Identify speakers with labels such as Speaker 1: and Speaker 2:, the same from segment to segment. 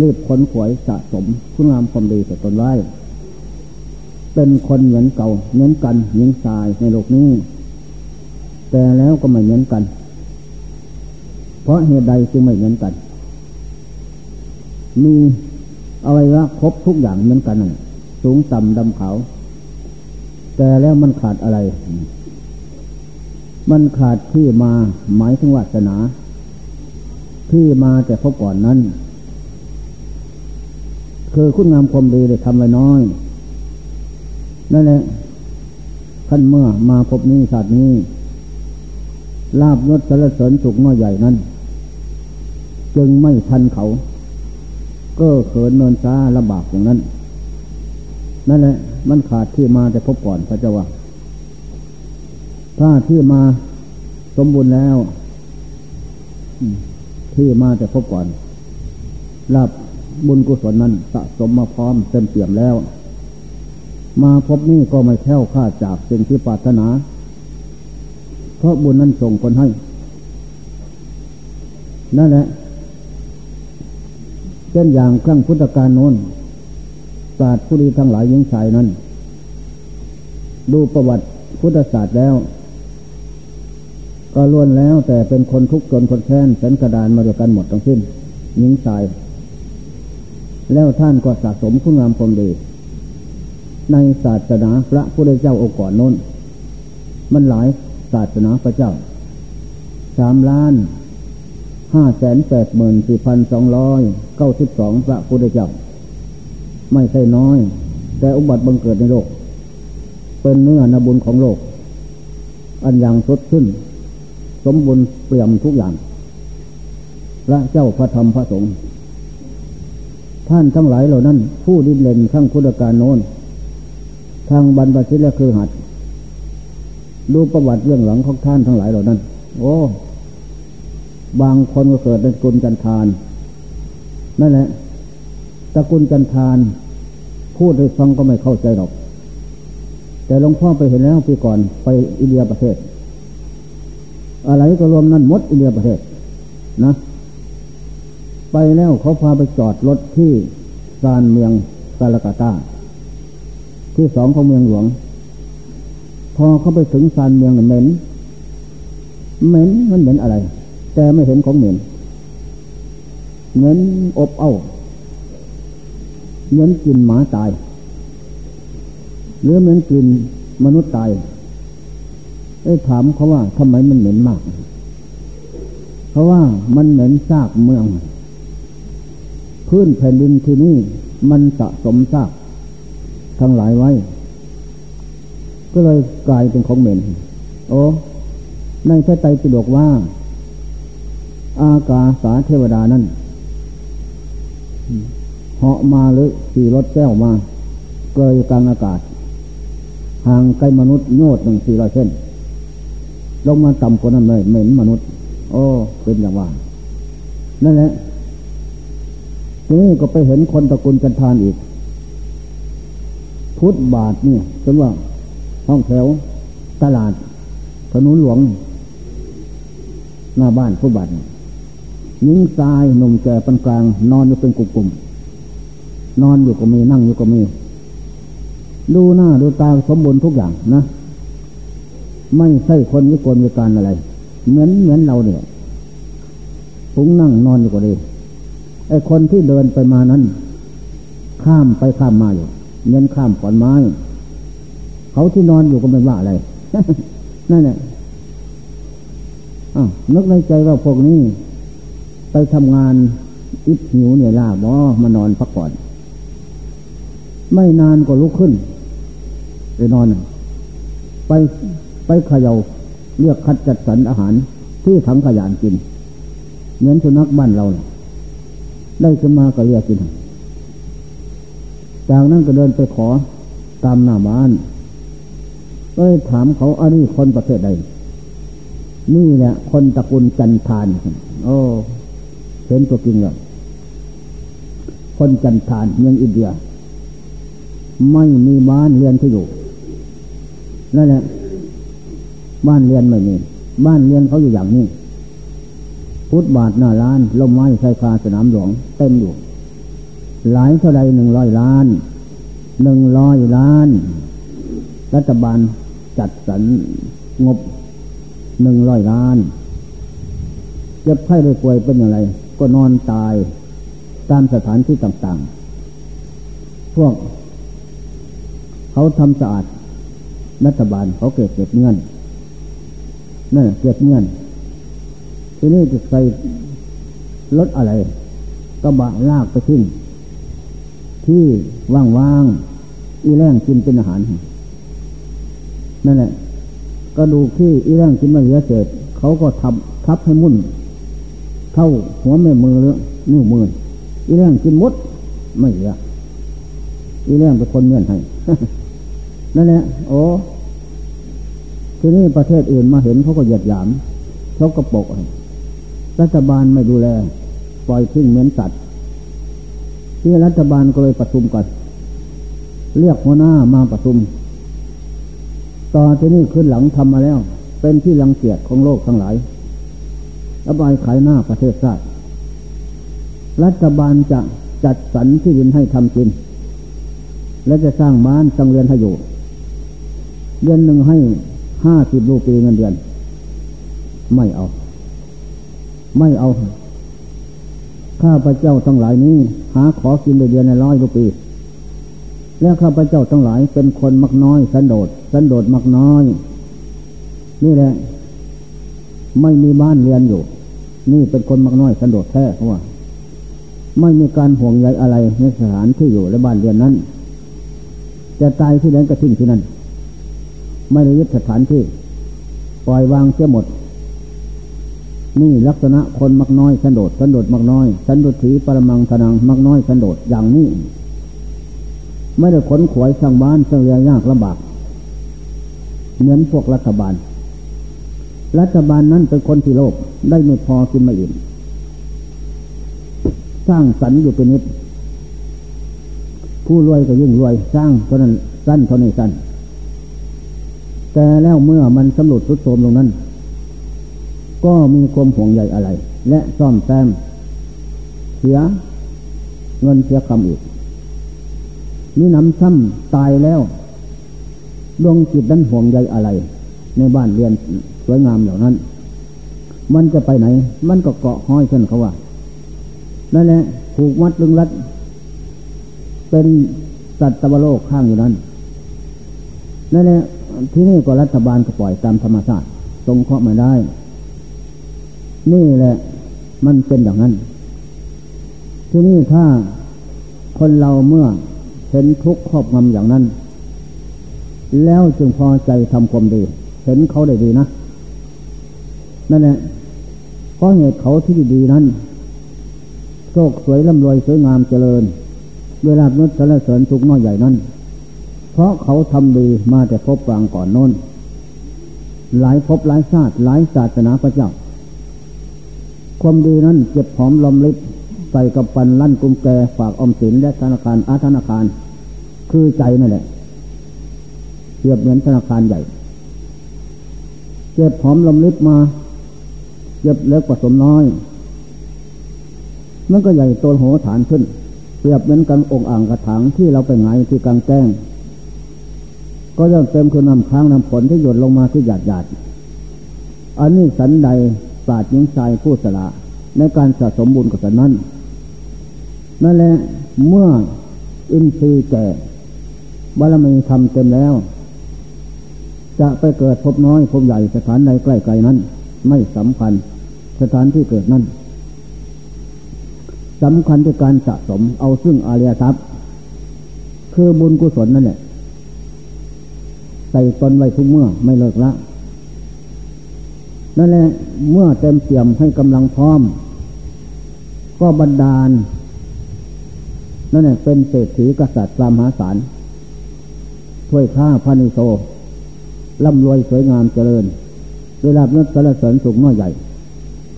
Speaker 1: รีบค้นขวยสะสมคุณงามความดีใส่ตนไว้ เป็นคนเหมือนเก่าเหมือนกันเหญิงชายในโลกนี้ แต่แล้วก็ไม่เหมือนกัน เพราะเหตุใดจึงไม่เหมือนกัน มีอวัยวะครบทุกอย่างเหมือนกันสูงต่ำดำขาวแต่แล้วมันขาดอะไร มันขาดที่มาหมายถึงวาสนา ที่มาแต่พบก่อนนั้น คือคุณงามความดีได้ทำไว้น้อย นั่นแหละขั้นเมื่อมาพบนี้ศาสตร์นี้ ลาบยศสารเสริญสุขน้อยใหญ่นั้น จึงไม่ทันเขา ก็เขินเนินซาลำบากอย่างนั้น นั่นแหละ มันขาดที่มาแต่พบก่อนพระเจ้าว่า ถ้าที่มาสมบูรณ์แล้วที่มาแต่พบก่อนรับ บุญกุศลนั้นสะสมมาพร้อมเต็มเปี่ยมแล้ว มาพบนี่ก็ไม่แค่วค่าจากสิ่งที่ปรารถนา เพราะบุญนั้นส่งคนให้ นั่นแหละเช่นอย่างครั้งพุทธกาลโน้นศาสตร์ผู้ดีทั้งหลายยิงชายนั้น ดูประวัติพุทธศาสตร์แล้ว ก็ล้วนแล้วแต่เป็นคนทุกข์จนคนแค้นแสนกระดานมาด้วยกันหมดทั้งสิ้นยิงชาย แล้วท่านก็สะสมคุณงามความดี ในศาสนาพระพุทธเจ้าองค์ก่อนน้น มันหลายศาสนาพระเจ้าสามล้านห้าแสนแปดหมื่นสี่พันสองร้อยเก้าสิบสองพระพุทธเจ้า ไม่ใช่น้อย แต่อุบัติบังเกิดในโลก เป็นเนื้อนาบุญของโลก อันอย่างสดขึ้น สมบูรณ์เปี่ยมทุกอย่าง พระเจ้าพระธรรมพระสงฆ์ ท่านทั้งหลายเหล่านั้น ผู้ดิ้นเล่นข้างพุทธการโน้น ทางบรรพชิตและคือหัดดูประวัติเรื่องหลังของท่านทั้งหลายเหล่านั้น โอ้ บางคนก็เกิดเป็นกุลจันทาน นั่นแหละตระกุลจันทาน พูดให้ฟังก็ไม่เข้าใจหรอก แต่หลวงพ่อไปเห็นแล้วปีก่อนไปอินเดียประเทศ อะไรก็รวมนั้นมดอินเดียประเทศ นะ ไปแล้วเขาพาไปจอดรถที่ซานเมืองซาลากาตาที่สองของเมืองหลวง พอเขาไปถึงซานเมืองเหม็นเหม็นมันเหม็นอะไร แต่ไม่เห็นของเหม็นเหม็นอบเอ้าเหมือนกินหมาตาย หรือเหมือนกินมนุษย์ตายได้ถามเขาว่าทำไมมันเหม็นมาก เพราะว่ามันเหม็นซากเมือง พื้นแผ่นดินที่นี่มันสะสมซากทั้งหลายไว้ ก็เลยกลายเป็นของเหม็น โอ้ในพระไตรปิฎกว่า อากาสาเทวดานั้นเหาะมาหรือขี่รถแก้วมา เกยกลางอากาศ ห่างไกลมนุษย์โยดหนึ่งสี่ร้อยเส้น ลงมาต่ำกว่านั้นเลยเหม็นมนุษย์ โอ้ เป็นอย่างว่า นั่นแหละ นี้ก็ไปเห็นคนตระกูลกันทานอีก พุทธบาทนี่จนว่าห้องแถวตลาดถนนหลวง หน้าบ้านพุทธบาทหญิงชายหนุ่มแก่ปานกลาง นอนอยู่เป็นกลุ่มๆนอนอยู่ก็มีนั่งอยู่ก็มี ดูหน้าดูตาสมบูรณ์ทุกอย่างนะไม่ใช่คนวิกลวิการอะไร เหมือนเหมือนเราเนี่ยพุงนั่งนอนอยู่ก็ดี ไอ้คนที่เดินไปมานั้น ข้ามไปข้ามมาอยู่เงินข้ามขอนไม้ เขาที่นอนอยู่ก็ไม่ว่าอะไรนั่นแหละอ้าวนึกในใจว่าพวกนี้ ไปทำงานอิดหิวเนี่ยล่าบอมานอนพักผ่อน ไม่นานก็ลุกขึ้นไปนอน ไปไปเขยา่าเรียกคัดจัดสรรอาหารที่ถังขยานกิน เหมือนสุนัขบ้านเรา ได้ขึ้นมาก็เรียกกินจากนั้นก็เดินไปขอตามหน้าบ้านก็เลยถามเขาอันนี้คนประเทศใด นี่แหละคนตระกูลจันทาน โอ้เห็นตัวจริงเลยคนจันทานเมืองอินเดีย ไม่มีบ้านเรือนที่อยู่นั่นแหละบ้านเรือนไม่มี บ้านเรือนเขาอยู่อย่างนี้ พุทธบาทหน้าร้านลมไม้ชายคาสนามหลวงเต็มอยู่ หลายเท่าไรหนึ่งร้อยล้านหนึ่งร้อยล้าน รัฐบาลจัดสรรงบหนึ่งร้อยล้านเจ็บไข้ได้ป่วยเป็นอย่างไร ก็นอนตายตามสถานที่ต่างๆ พวก เขาทำสะอาดรัฐบาลเขาเก็บเก็บเงินนั่นเก็บเงิน ทีนี้จะใส่รถอะไรก็บะลากไปทิ้งที่ว่างๆอีแรงกินเป็นอาหาร นั่นแหละก็ดูที่อีแรงกินมาเหลือเศษเขาก็ทับทับให้มุ่นเท่าหัวแม่มือหรือนิ้วมืออีแรงกินมดไม่เหลืออีแรงเป็นคนเงื่อนให้นั่นแหละโอ้ทีนี้ประเทศอื่นมาเห็นเขาก็เหยียดหยามเขาก็ปก รัฐบาลไม่ดูแล ปล่อยทิ้งเหมือนสัตว์ที่รัฐบาลก็เลยประชุมกันเรียกหัวหน้ามาประชุม ต่อที่นี่ขึ้นหลังทำมาแล้ว เป็นที่รังเกียจของโลกทั้งหลายระบายขายหน้าประเทศชาติรัฐบาลจะจัดสรรที่ดินให้ทำกิน และจะสร้างบ้านสังเรียนให้อยู่เดือนหนึ่งให้ห้าสิบรูปีเงินเดือน ไม่เอา ไม่เอาข้าพระเจ้าทั้งหลายนี้ หาขอกินเดือนในร้อยรูปีแล้วข้าพระเจ้าทั้งหลายเป็นคนมักน้อย สันโดษสันโดษมักน้อย นี่แหละ ไม่มีบ้านเรียนอยู่ นี่เป็นคนมักน้อยสันโดษแท้เพราะว่า ไม่มีการห่วงใยอะไรในสถานที่อยู่และบ้านเรียนนั้น จะตายที่ไหนก็ทิ้งที่นั่น ไม่ได้ยึดสถานที่ ปล่อยวางเสียหมด นี่ลักษณะคนมักน้อยสันโดษสันโดษมักน้อยสันโดษถีปรมังธนังมักน้อยสันโดษอย่างนี้ ไม่ได้ขนขวยสร้างบ้านสร้างเรือยากลำบาก เหมือนพวกรัฐบาล รัฐบาลนั้นเป็นคนที่โลภได้ไม่พอกินไมาอิ่มสร้างสรรค์อยู่เป็นนิดผู้รวยก็ยิ่งรวยสร้างเท่านั้นสั้นเท่านี้สั้นแต่แล้วเมื่อมันสำรุดทุดโทมลงนั้น ก็มีความห่วงใยอะไร และซ่อมแซมเสียเงินเสียคำอีกนี่นำซ้ำตายแล้วดวงจิตนั้นห่วงใยอะไร ในบ้านเรียนสวยงามเหล่านั้น มันจะไปไหน มันก็เกาะห้อยเช่นเขาว่านั่นแหละผูกมัดลึงรัด เป็นสัตว์ตะวโลกข้างอยู่นั้นนั่นแหละที่นี่ก็รัฐบาลก็ปล่อยตามธรรมชาติตรงเคราะห์ไม่ได้ นี่แหละ มันเป็นอย่างนั้น ที่นี่ถ้าคนเราเมื่อเห็นทุกข์ครอบงำอย่างนั้น แล้วจึงพอใจทำความดี เห็นเขาได้ดีนะนั่นแหละเพราะเหตุเขาที่ดีนั้นโชคสวยร่ำรวยสวยงามเจริญเวลานุษย์สรรเสริญทุกน้อยใหญ่นั้น เพราะเขาทำดีมาแต่พบปางก่อนโน้น หลายภพหลายชาติหลายศาสนาพระเจ้า ความดีนั้นเก็บหอมลมลิบใส่กับปันลั่นกุมแกฝากอมสินและธนาคารอาธนาคาร คือใจนั่นแหละเทียบเหมือนธนาคารใหญ่เก็บหอมลมลิบมาเก็บเล็กผสมน้อย มันก็ใหญ่โตโหฐานขึ้น เปรียบเหมือนกันองค์อ่างกระถางที่เราไปไงที่กลางแจ้ง ก็ย่อมเต็มคือนำค้างนำผลที่หยดลงมาที่หยาดหยาดอันนี้สันใด ศาสตร์ยิงชายผู้สละในการสะสมบุญกับสันนั้นนั่นแหละเมื่ออินทรีย์แก่บารมีทำเต็มแล้ว จะไปเกิดพบน้อยพบใหญ่สถานใดใกล้ไกลนั้น ไม่สำคัญสถานที่เกิดนั้นสำคัญที่การสะสมเอาซึ่งอารียทรัพย์ คือบุญกุศลนั่นแหละใส่ตนไว้ทุกเมื่อไม่เลิกละ นั่นแหละเมื่อเต็มเตี่ยมให้กำลังพร้อม ก็บันดาล นั่นแหละเป็นเศรษฐีกษัตริย์รามหาศาลถ้วยข้าพานิโซร่ำรวยสวยงามเจริญเวลาเนื้อสารเสริญสุขน้อยใหญ่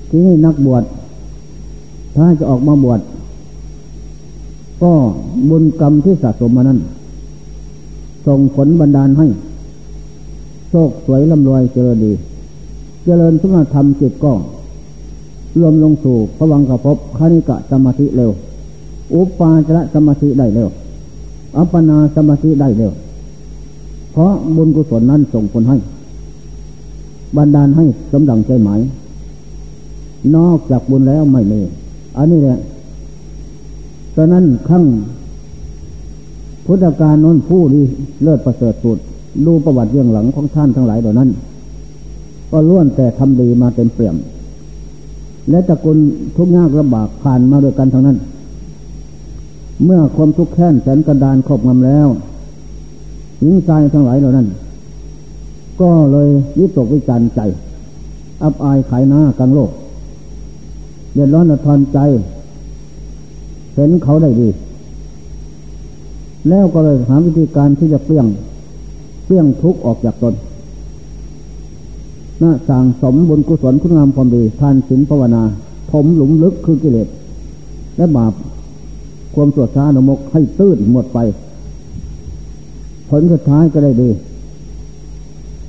Speaker 1: ที่นี่นักบวชถ้าจะออกมาบวชก็บุญกรรมที่สะสมมานั้น ส่งผลบันดาลให้ โชคสวยร่ำรวยเจริญดี เจริญสุนธรรมจิตก็รวมลงสู่พระวังกระพบคณิกะสมาธิเร็ว อุปาจระสมาธิได้เร็ว อัปปนาสมาธิได้เร็ว เพราะบุญกุศลนั้นส่งผลให้ บันดาลให้สมดังใจหมาย นอกจากบุญแล้วไม่มี อันนี้แหละตอนนั้นขั้งพุทธการน้นผู้ที่เลิศประเสริฐสุด ดูประวัติเรื่องหลังของท่านทั้งหลายเหล่านั้น ก็ล้วนแต่ทำดีมาเต็มเปี่ยม และตระกูลทุกยากลำบากผ่านมาด้วยกันทั้งนั้น เมื่อความทุกข์แค้นแสนกระดานครอบงำแล้วหญิงชายทั้งหลายเหล่านั้น ก็เลยวิตกวิจารณ์ใจ อับอายขายหน้ากลางโลกเดือดร้อนทอนใจ เห็นเขาได้ดี แล้วก็เลยหาวิธีการที่จะเปลี่ยงเปลี่ยงทุกข์ออกจากตน น่าสั่งสมบุญกุศลคุณงามความดีทานศีลภาวนาถมหลุมลึกคือกิเลสและบาปความสวดช้านมกให้ตื้นหมดไป ผลสุดท้ายก็ได้ดี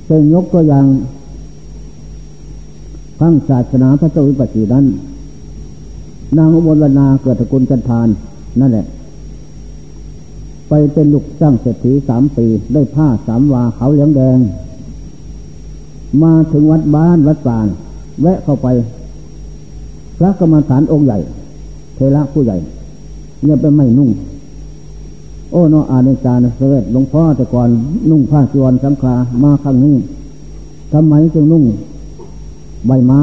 Speaker 1: เป็นยกตัวอย่างทั้งศาสนาพระเจ้าวิปัสสีนั้น นางอุบลวนาเกิดตระกูลจันทาน นั่นแหละ ไปเป็นลูกจ้างเศรษฐีสามปี ได้ผ้าสามวาเขาเหลืองแดง มาถึงวัดบ้านวัดป่านแวะเข้าไปพระกรรมฐานองค์ใหญ่ เทระผู้ใหญ่เนี่ยเป็นไม่นุ่ง โอ้นออาเนจารเสวตหลวงพ่อแต่ก่อนนุ่งผ้าจีวรสังฆามาครั้งนี้ทำไมจึงนุ่ง ใบไม้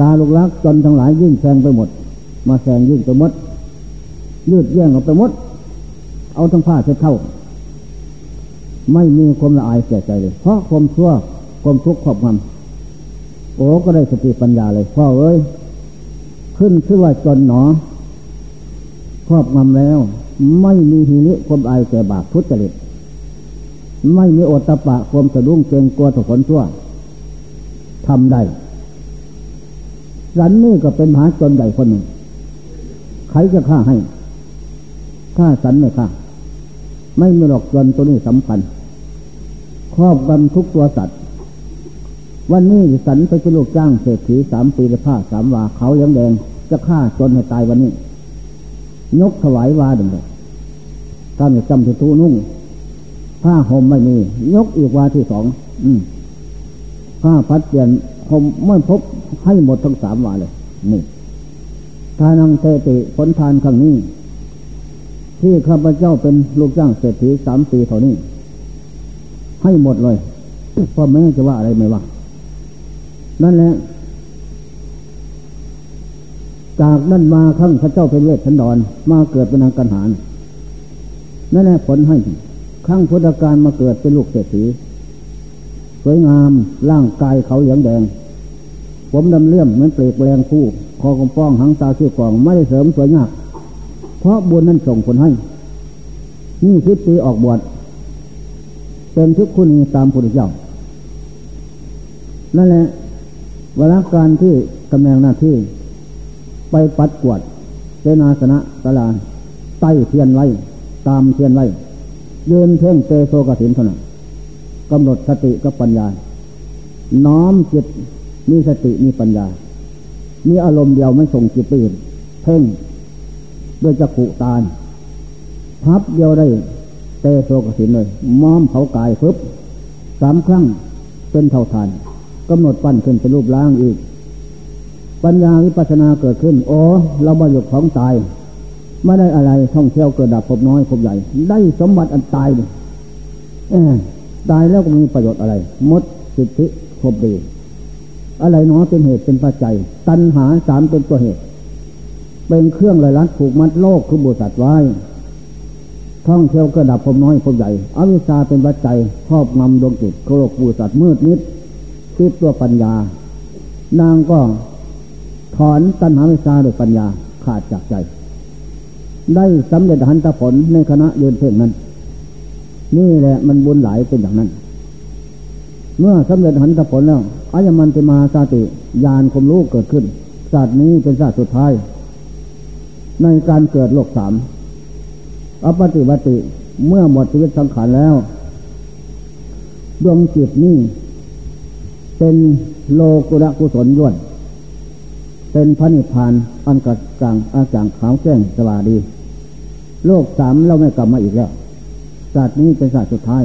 Speaker 1: ตาลูกลักจนทั้งหลายยิ่งแซงไปหมด มาแซงยิ่งไปหมดยืดแย่งออกไปหมด เอาทั้งผ้าเช็ดเข้าไม่มีความละอายแก่ใจเลย เพราะความชั่ว ความทุกข์ครอบงำโอ้ก็ได้สติปัญญาเลยพ่อเอ้ยขึ้นชื่อว่าจนหนอครอบงำแล้ว ไม่มีหิริความอายแก่บาปทุจริตไม่มีโอตะปะความสะดุ้งเกรงกลัวต่อผลชั่วทำได้สันนี่ก็เป็นมหาจนใหญ่คนหนึ่ง ใครจะฆ่าให้ฆ่าสันไม่ฆ่า ไม่มีหรอกจนตัวนี้สำคัญ ครอบกันทุกตัวสัตว์ วันนี้สันไปเป็นลูกจ้างเศรษฐีสามปีละผ้าสามวาเขาเลี้ยงแดง จะฆ่าจนให้ตายวันนี้ ยกถวายวาดึงเลยกำลังจำทูนุ่ง ผ้าห่มไม่มี ยกอีกวาที่สองอืมผ้าพัดเปลี่ยนผมไม่พบให้หมดทั้งสามวาเลย นี่ทานังเตติผลทานครั้งนี้ ที่ข้าพเจ้าเป็นลูกจ้างเศรษฐีสามปีเท่านี้ ให้หมดเลยพ่อแม่จะว่าอะไรไม่ว่า นั่นแหละ จากนั้นมาขั้งพระเจ้าเป็นเวทชันดอนมาเกิดเป็นนางกันหารนั่นแหละผลให้ขั้งพุทธการมาเกิดเป็นลูกเศรษฐีสวยงามร่างกายเขาเหลืองแดง ผมดำเลื่อมเหมือนเปลกแรงคู่คอกมป้องหังตาชื่อกล่องไม่ได้เสริมสวยงามเพราะบุญนั้นส่งผลให้ นี่คิดปีออกบวชเป็นทุกคุณตามพุทธเจ้านั่นแหละ เวลาการที่กำแพงหน้าที่ ไปปัดกวดเสนาสนะตลาใต้เทียนไว้ตามเทียนไว้ยืนเพ่งเตโซกสินเท่านั้นกำหนดสติกับปัญญา น้อมจิตมีสติมีปัญญา มีอารมณ์เดียวไม่ส่งจิตไปอื่นเพ่งด้วยจักขุตาพับเดียวได้เตโซกสินเลยม้อมเผากายฟึบสามครั้งเป็นเท่าทาน กำหนดปั้นขึ้นเป็นรูปร่างอีก ปัญญาวิปัสนาเกิดขึ้น โอ้เราบรรยุของตายไม่ได้อะไรท่องเที่ยวเกิดดับพบน้อยพบใหญ่ ได้สมบัติอันตายเออตายแล้วก็มีประโยชน์อะไรมดสิทธิพบดี อะไรเนาะเป็นเหตุเป็นปัจจัย ตัณหาสามเป็นตัวเหตุ เป็นเครื่องลอยลัดผูกมัดโลกคือบุตรไว้ ท่องเที่ยวกระดับพมน้อยพมใหญ่ อวิชชาเป็นปัจจัยครอบงำดวงจิตโลกบุตรมืดนิด คิดตัวปัญญา นางก็ถอนตัณหาวิชาด้วยปัญญาขาดจากใจ ได้สำเร็จหันตผลในคณะยืนเพ่งนั้น นี่แหละมันบุญหลายเป็นอย่างนั้น เมื่อสำเร็จหันตผลแล้วอายมันติมาสาติยานคมรู้เกิดขึ้นศาสตร์นี้เป็นศาสตร์สุดท้าย ในการเกิดโลกสามอปฏิบัติเมื่อหมดชีวิตสังขารแล้ว ดวงจิตนี้ เป็นโลกุระกุศลล้วน เป็นพระนิพพานอันกระจ่างอาจางขาวแจ้งสว่าดี โลกสามเราไม่กลับมาอีกแล้วศาสตร์นี้เป็นศาสตร์สุดท้าย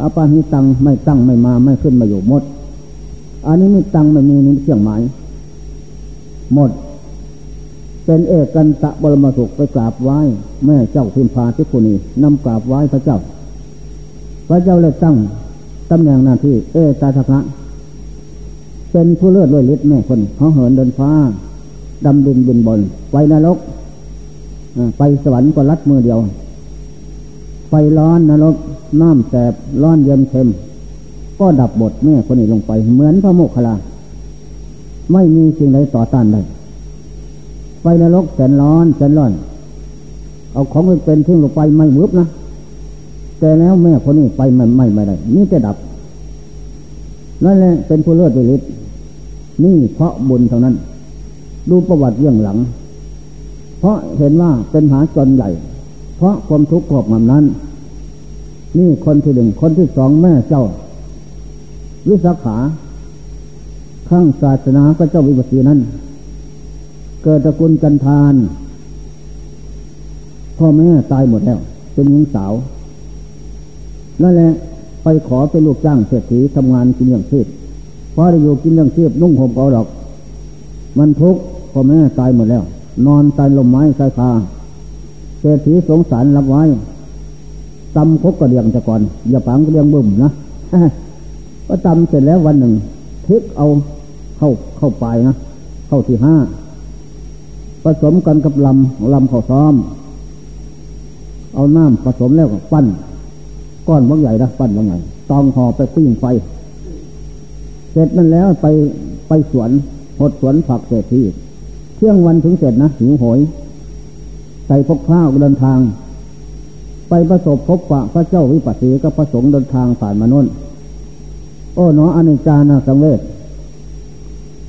Speaker 1: อาปาหิตังไม่ตั้งไม่มาไม่ขึ้นมาอยู่หมด อันนี้ม่ตั้งไม่มีนี่เสี่ยงหมาย หมด เป็นเอกกันตะบรมสุขไปกราบไหว้แม่เจ้าพิมพาทิพุนีนำกราบไหว้พระเจ้า พระเจ้าเลยตั้ง ตำแหน่งหน้าที่เอตาทพระเป็นผู้เลือดด้วยฤทธิ์แม่คนเขาเหินเดินฟ้าดำดินบินบน ไปนรกไปสวรรค์ก็รัดมือเดียว ไฟร้อนนรกน้ำแสบร้อนเย็นเค็ม ก็ดับบทแม่คนนี้ลงไป เหมือนพระโมคคัลลาไม่มีสิ่งใดต่อต้านได้ไฟนรกแสนร้อนแสนร้อน เอาของไปเป็นทิ้งลงไปไม่มึบนะ แต่แล้วแม่คนนี้ไปไม่ไม่ไม่ได้นี่จะดับนั่นแหละเป็นผู้เลือดด้วยฤทธิ์นี่เพราะบุญเท่านั้น ดูประวัติเรื่องหลัง เพราะเห็นว่าเป็นหาจนใหญ่ เพราะความทุกข์ขอบงำนั้น นี่คนที่หนึ่งคนที่สองแม่เจ้า วิสาขา ข้างศาสนาก็เจ้าวิปัสสีนั้น เกิดตระกูลจันทาน พ่อแม่ตายหมดแล้ว เป็นหญิงสาว นั่นแหละไปขอเป็นลูกจ้างเศรษฐีทำงานกินอย่างชีพพอได้อยู่กินอย่างชีพนุ่งห่มเกาดอก มันทุกข์พ่อแม่ตายหมดแล้ว นอนตายลมไม้ใส่คาเศรษฐีสงสารรับไว้ตำคบกระเดียงแต่ก่อนอย่าฝังกระเดียงบึ้มนะก็ตำเสร็จแล้ววันหนึ่งทิกเอาเข้าเข้าไปนะเข้าที่ห้าผสมกันกับลำลำข้าวซ้อม เอาน้ำผสมแล้วก็ปั้น ก้อนบางใหญ่นะปั้นบางใหญ่ตองห่อไปปิ้งไฟ เสร็จนั่นแล้วไปไปสวนหดสวนผักเศรษฐีเที่ยงวันถึงเสร็จนะหิวโหย ใส่พกข้าวเดินทาง ไปประสบพบปะพระเจ้าวิปัสสีกับพระสงฆ์เดินทางผ่านมาโน่นโอ้หนออนิจจานาสังเวช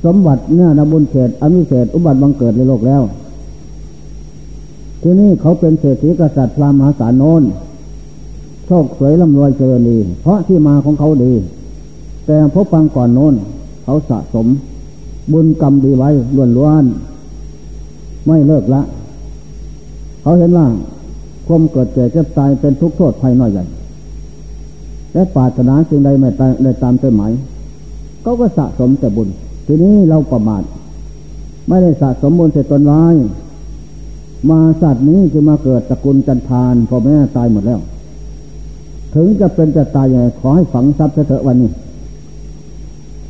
Speaker 1: สมบัติเนี่ยนบุญเศษอมิเศษอุบัติบังเกิดในโลกแล้ว ที่นี่เขาเป็นเศรษฐีกษัตริย์พราหมณ์สารโนน โชคสวยร่ำรวยเจริญดี เพราะที่มาของเขาดี แต่พบฟังก่อนโน้น เขาสะสม บุญกรรมดีไว้ล้วนล้วน ไม่เลิกละ เขาเห็นว่าความเกิดแก่เจ็บตายเป็นทุกข์โทษภัยน้อยใหญ่ และปาถนาสิ่งใดไม่ได้ตามใจหมายเขาก็สะสมแต่บุญ ทีนี้เราประมาทไม่ได้สะสมบุญเสร็จตนไว้มาสัตว์นี้คือมาเกิดตระกูลจันทานพ่อแม่ตายหมดแล้ว ถึงจะเป็นจะตายยังไงขอให้ฝังทรัพย์เถอะวันนี้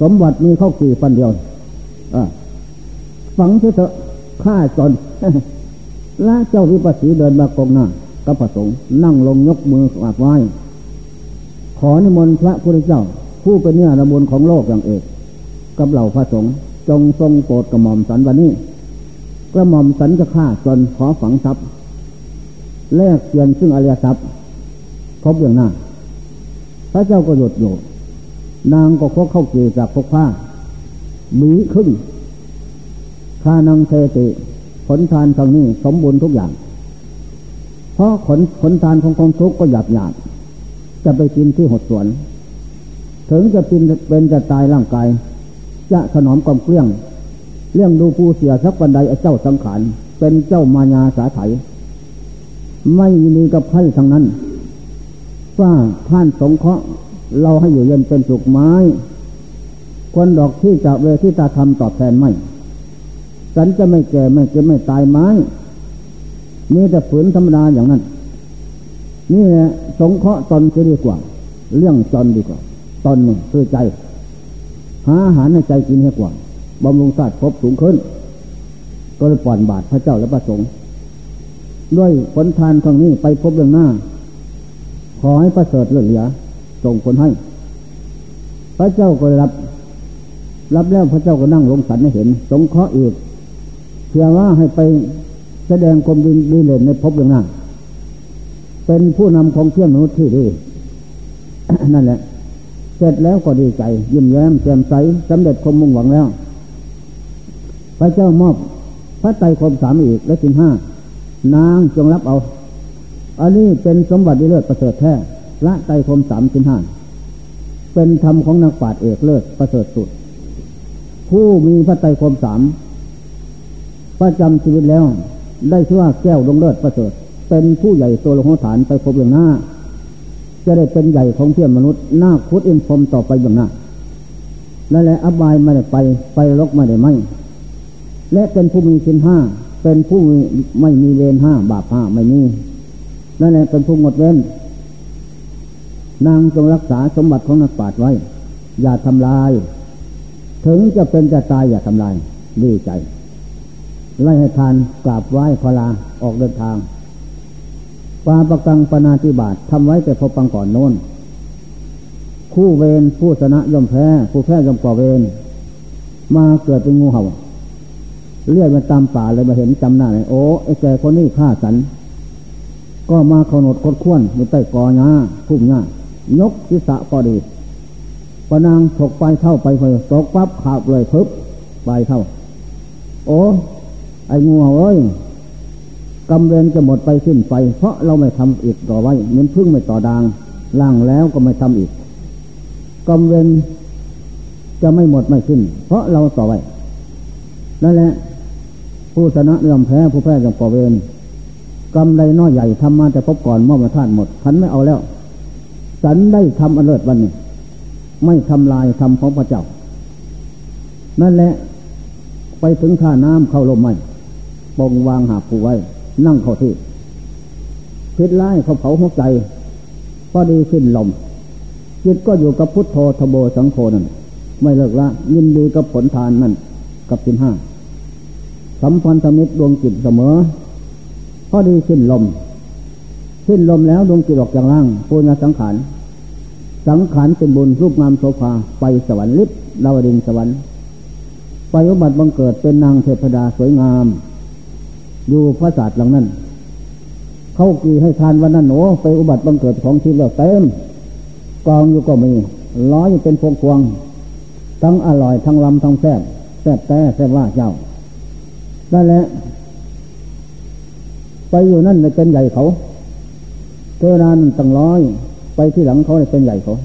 Speaker 1: สมบัติมีเข้ากี่ฟันเดียวฝังเถอะฆ่าจนละเจ้าวิปัสสีเดินมากองหน้าก็ประสงค์นั่งลงยกมือกราบไหว้ขอนิมนต์พระพุทธเจ้า ผู้เป็นเนี่ยระบุญของโลกอย่างเอกกับเหล่าพระสงฆ์จงทรงโปรดกระหม่อมสันวันนี้กระหม่อมสันจะฆ่าจนขอฝังทรัพย์แลกเปลี่ยนซึ่งอริยทรัพย์ พบอย่างหน้า พระเจ้าก็หยดอยู่นางก็คกเข้าเกจากพกผ้ามีขึ้นขานางเทติผลทานทางนี้สมบูรณ์ทุกอย่าง เพราะผลผลทานของความทุกก็หยาบหยาบจะไปกินที่หดสวน ถึงจะเป็นเป็นจะตายร่างกาย จะถนอมความเกลี้ยงเลี้ยงดูผู้เสียสักวันใดเจ้าสังขาร เป็นเจ้ามายาสาไถไม่มีกับใครทั้งนั้น ว่าท่านสงเคราะห์เราให้อยู่เย็นเป็นสุขไม้ควรดอกที่จะเวทีตาทำตอบแทนไม่ ฉันจะไม่แก่ไม่เจ็บไม่ตายไม้นี่แต่ฝืนธรรมดาอย่างนั้น นี่แหละสงเคราะห์ตนจะดีกว่า เรื่องจนดีกว่า ตนนี่คือใจ หาอาหารในใจกินให้กว่าบำรุงศาสตร์พบสูงขึ้น ก็เลยปล่อนบาทพระเจ้าและพระสงฆ์ด้วยผลทานครั้งนี้ไปพบเรื่องหน้า ขอให้ประเสริฐเลือเหลือส่งผลให้ พระเจ้าก็รับ รับแล้วพระเจ้าก็นั่งลงสันให้เห็น สงเคราะห์อีกเพื่อว่าให้ไปแสดงความดีเด่นในภพอย่างนั้นเป็นผู้นำของเที่ยมนุษย์ที่ดี นั่นแหละ เสร็จแล้วก็ดีใจ ยิ้มแย้มแจ่มใสสำเร็จความมุ่งหวังแล้ว พระเจ้ามอบพระไตรคมสามอีกและสินห้านางจงรับเอา อันนี้เป็นสมบัติเลิศประเสริฐแท้ละไตคมสามสินห้าเป็นธรรมของนักปราชญ์เอกเลิศประเสริฐสุด ผู้มีพระไตรคมสามประจำชีวิตแล้ว ได้ชื่อว่าแก้วดงเลิศประเสริฐ เป็นผู้ใหญ่ตัวลงหัฐานไปพบอย่างหน้า จะได้เป็นใหญ่ของเพื่อนมนุษย์หน้าคุดอินพรมต่อไปอย่างหน้านั่นแหละอบายไม่ได้ไปไปลกไม่ได้ไม่และเป็นผู้มีสินห้าเป็นผู้ไม่มีเวรห้าบาปห้าไม่มี นั่นแหละเป็นผู้งดเว้น นางจงรักษาสมบัติของนักปราชญ์ไว้ อย่าทำลาย ถึงจะเป็นจะตายอย่าทำลายดีใจ ไล่ให้ทานกราบไหว้พลาออกเดินทางปาประกังปนาติบาตทำไว้แต่พอปังก่อนโน้น คู่เวรผู้ชนะย่อมแพ้ ผู้แพ้ย่อมก่อเวรมาเกิดเป็นงูเห่าเรียกมาตามป่าเลยมาเห็นจำหน้าเลยโอ้ไอ้แกคนนี้ฆ่าสัน ก็มาขนดคดข้วนอยู่ใต้กอหญ้าพุ่มหญ้ายกศีรษะพอดีปนางถกไปเท่าไปเผยตกปั๊บขาบเลยพึบไปเท่า โอ้ไอ้งูเอ้ยกำเวรจะหมดไปสิ้นไป เพราะเราไม่ทำอีกต่อไว้เหมือนพึ่งไม่ต่อดางล่างแล้วก็ไม่ทำอีกกำเวรจะไม่หมดไม่สิ้น เพราะเราต่อไว้นั่นแหละผู้ชนะยอมแพ้ผู้แพ้ยอมก่อเวร กรรมใดน้อยใหญ่ทำมาแต่พบก่อนมอบมาท่านหมดฉันไม่เอาแล้ว ฉันได้ทำอันเลิศวันนี้ ไม่ทำลายทำของพระเจ้า นั่นแหละ ไปถึงท่าน้ำเข้าลมไม่ปองวางหาผู้ไว้ นั่งเข้าที่พิษไล่เขาเผาหัวใจพอดีขึ้นลมจิตก็อยู่กับพุทโธทโบสังโฆนั่นไม่เลิกละ ยินดีกับผลทานนั่น กับสินห้าสัมพันธมิตรดวงจิตเสมอ อดีสิ้นลม สิ้นลมแล้วดวงจิตออกจากร่างปุญญสังขาร สังขารเป็นบุญรูปงามโสภาไปสวรรค์ลิบดาวดินสวรรค์ไปอุบัติบังเกิดเป็นนางเทพดาสวยงาม อยู่พระศาสตร์หลังนั้น เข้ากีให้ทานวันนั้นโหนไปอุบัติบังเกิดของที่เลือกเต็มกองอยู่ก็มีร้อยเป็นพวงพวงทั้งอร่อยทั้งลำทั้งแซ่บแซ่บแต่แซ่บว่าเจ้านั่นแหละ ไปอยู่นั่นเป็นใหญ่เขาเทวดานั่นตั้งร้อยไปที่หลังเขาเป็นใหญ่เขา